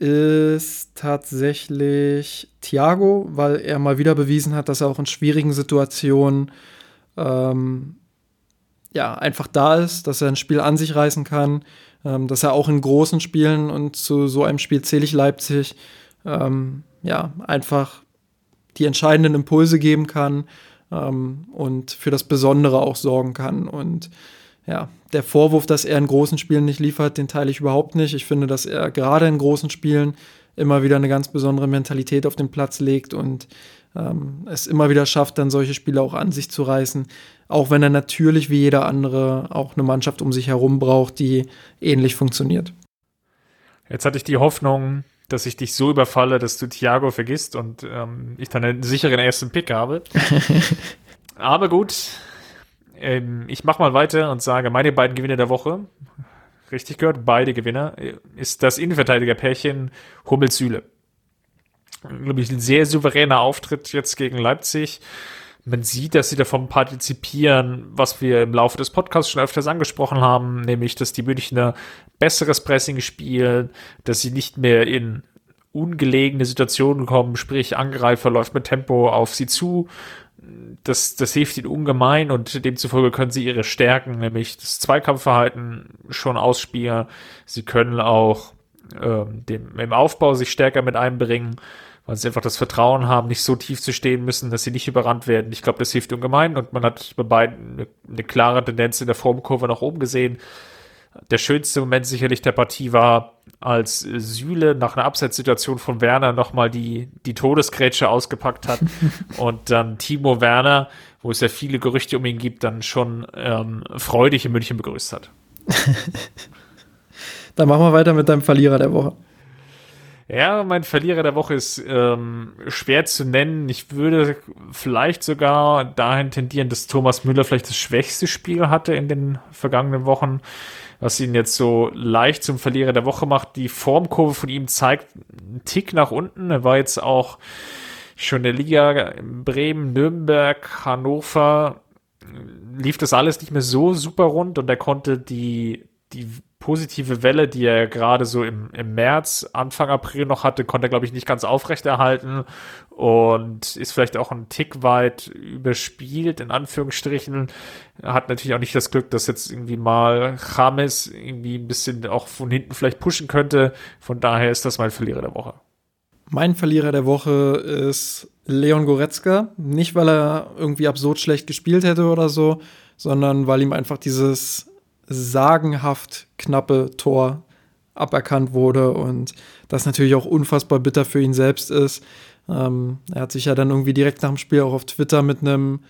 ist tatsächlich Thiago, weil er mal wieder bewiesen hat, dass er auch in schwierigen Situationen ähm, ja, einfach da ist, dass er ein Spiel an sich reißen kann, ähm, dass er auch in großen Spielen und zu so einem Spiel zähle ich Leipzig, ähm, ja, einfach die entscheidenden Impulse geben kann ähm, und für das Besondere auch sorgen kann. Und ja, der Vorwurf, dass er in großen Spielen nicht liefert, den teile ich überhaupt nicht. Ich finde, dass er gerade in großen Spielen immer wieder eine ganz besondere Mentalität auf den Platz legt und ähm, es immer wieder schafft, dann solche Spiele auch an sich zu reißen. Auch wenn er natürlich wie jeder andere auch eine Mannschaft um sich herum braucht, die ähnlich funktioniert. Jetzt hatte ich die Hoffnung, dass ich dich so überfalle, dass du Thiago vergisst und ähm, ich dann einen sicheren ersten Pick habe. Aber gut, ähm, ich mache mal weiter und sage, meine beiden Gewinner der Woche, richtig gehört, beide Gewinner, ist das Innenverteidiger-Pärchen Hummels-Süle. Glaube ich, ein sehr souveräner Auftritt jetzt gegen Leipzig man sieht, dass sie davon partizipieren, was wir im Laufe des Podcasts schon öfters angesprochen haben, nämlich, dass die Münchner besseres Pressing spielen, dass sie nicht mehr in ungelegene Situationen kommen, sprich Angreifer läuft mit Tempo auf sie zu. Das, das hilft ihnen ungemein und demzufolge können sie ihre Stärken, nämlich das Zweikampfverhalten, schon ausspielen. Sie können auch ähm, dem, im Aufbau sich stärker mit einbringen weil sie einfach das Vertrauen haben, nicht so tief zu stehen müssen, dass sie nicht überrannt werden. Ich glaube, das hilft ungemein und man hat bei beiden eine, eine klare Tendenz in der Formkurve nach oben gesehen. Der schönste Moment sicherlich der Partie war, als Süle nach einer Abseitssituation von Werner nochmal die, die Todesgrätsche ausgepackt hat und dann Timo Werner, wo es ja viele Gerüchte um ihn gibt, dann schon ähm, freudig in München begrüßt hat. dann machen wir weiter mit deinem Verlierer der Woche. Ja, mein Verlierer der Woche ist ähm, schwer zu nennen. Ich würde vielleicht sogar dahin tendieren, dass Thomas Müller vielleicht das schwächste Spiel hatte in den vergangenen Wochen, was ihn jetzt so leicht zum Verlierer der Woche macht. Die Formkurve von ihm zeigt einen Tick nach unten. Er war jetzt auch schon in der Liga Bremen, Nürnberg, Hannover. Lief das alles nicht mehr so super rund und er konnte die, die positive Welle, die er gerade so im, im März, Anfang April noch hatte, konnte er, glaube ich, nicht ganz aufrechterhalten und ist vielleicht auch ein Tick weit überspielt, in Anführungsstrichen. Er hat natürlich auch nicht das Glück, dass jetzt irgendwie mal James irgendwie ein bisschen auch von hinten vielleicht pushen könnte. Von daher ist das mein Verlierer der Woche. Mein Verlierer der Woche ist Leon Goretzka. Nicht, weil er irgendwie absurd schlecht gespielt hätte oder so, sondern weil ihm einfach dieses sagenhaft knappe Tor aberkannt wurde und das natürlich auch unfassbar bitter für ihn selbst ist. Ähm, er hat sich ja dann irgendwie direkt nach dem Spiel auch auf Twitter mit einem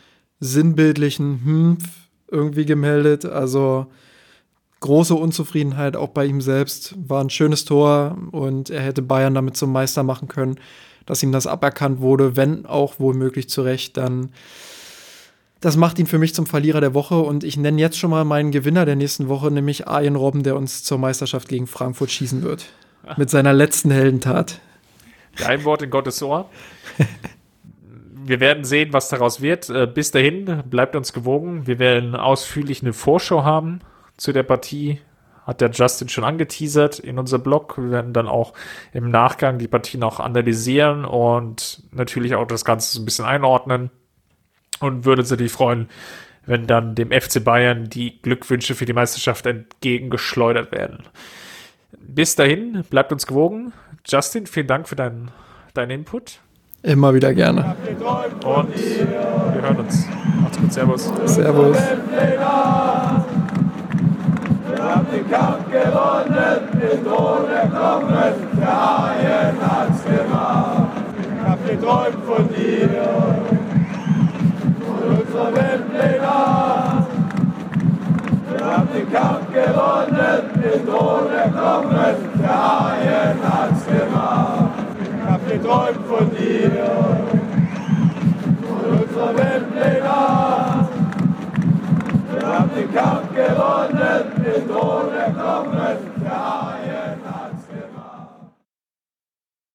sinnbildlichen Hmpf irgendwie gemeldet. Also große Unzufriedenheit auch bei ihm selbst. War ein schönes Tor und er hätte Bayern damit zum Meister machen können. Dass ihm das aberkannt wurde, wenn auch wohl möglich zu Recht, dann das macht ihn für mich zum Verlierer der Woche und ich nenne jetzt schon mal meinen Gewinner der nächsten Woche, nämlich Arjen Robben, der uns zur Meisterschaft gegen Frankfurt schießen wird. Mit seiner letzten Heldentat. Ein Wort in Gottes Ohr. Wir werden sehen, was daraus wird. Äh, bis dahin, bleibt uns gewogen. Wir werden ausführlich eine Vorschau haben zu der Partie. Hat der Justin schon angeteasert in unserem Blog. Wir werden dann auch im Nachgang die Partie noch analysieren und natürlich auch das Ganze so ein bisschen einordnen und würde uns natürlich freuen, wenn dann dem FC Bayern die Glückwünsche für die Meisterschaft entgegengeschleudert werden. Bis dahin, bleibt uns gewogen. Justin, vielen Dank für deinen, deinen Input. Immer wieder gerne. Und wir hören uns. Macht's gut, Servus. Servus. Wir haben den Kampf gewonnen, den Thron erklommen, der Haien hat's gemacht. Ich hab geträumt von dir unserer Weltpläne. Wir haben den Kampf gewonnen, den Thron erklommen, der Haien hat's gemacht. Ich hab geträumt von dir, von unserer Weltpläne. Wir haben den Kampf gewonnen, den Thron erklommen.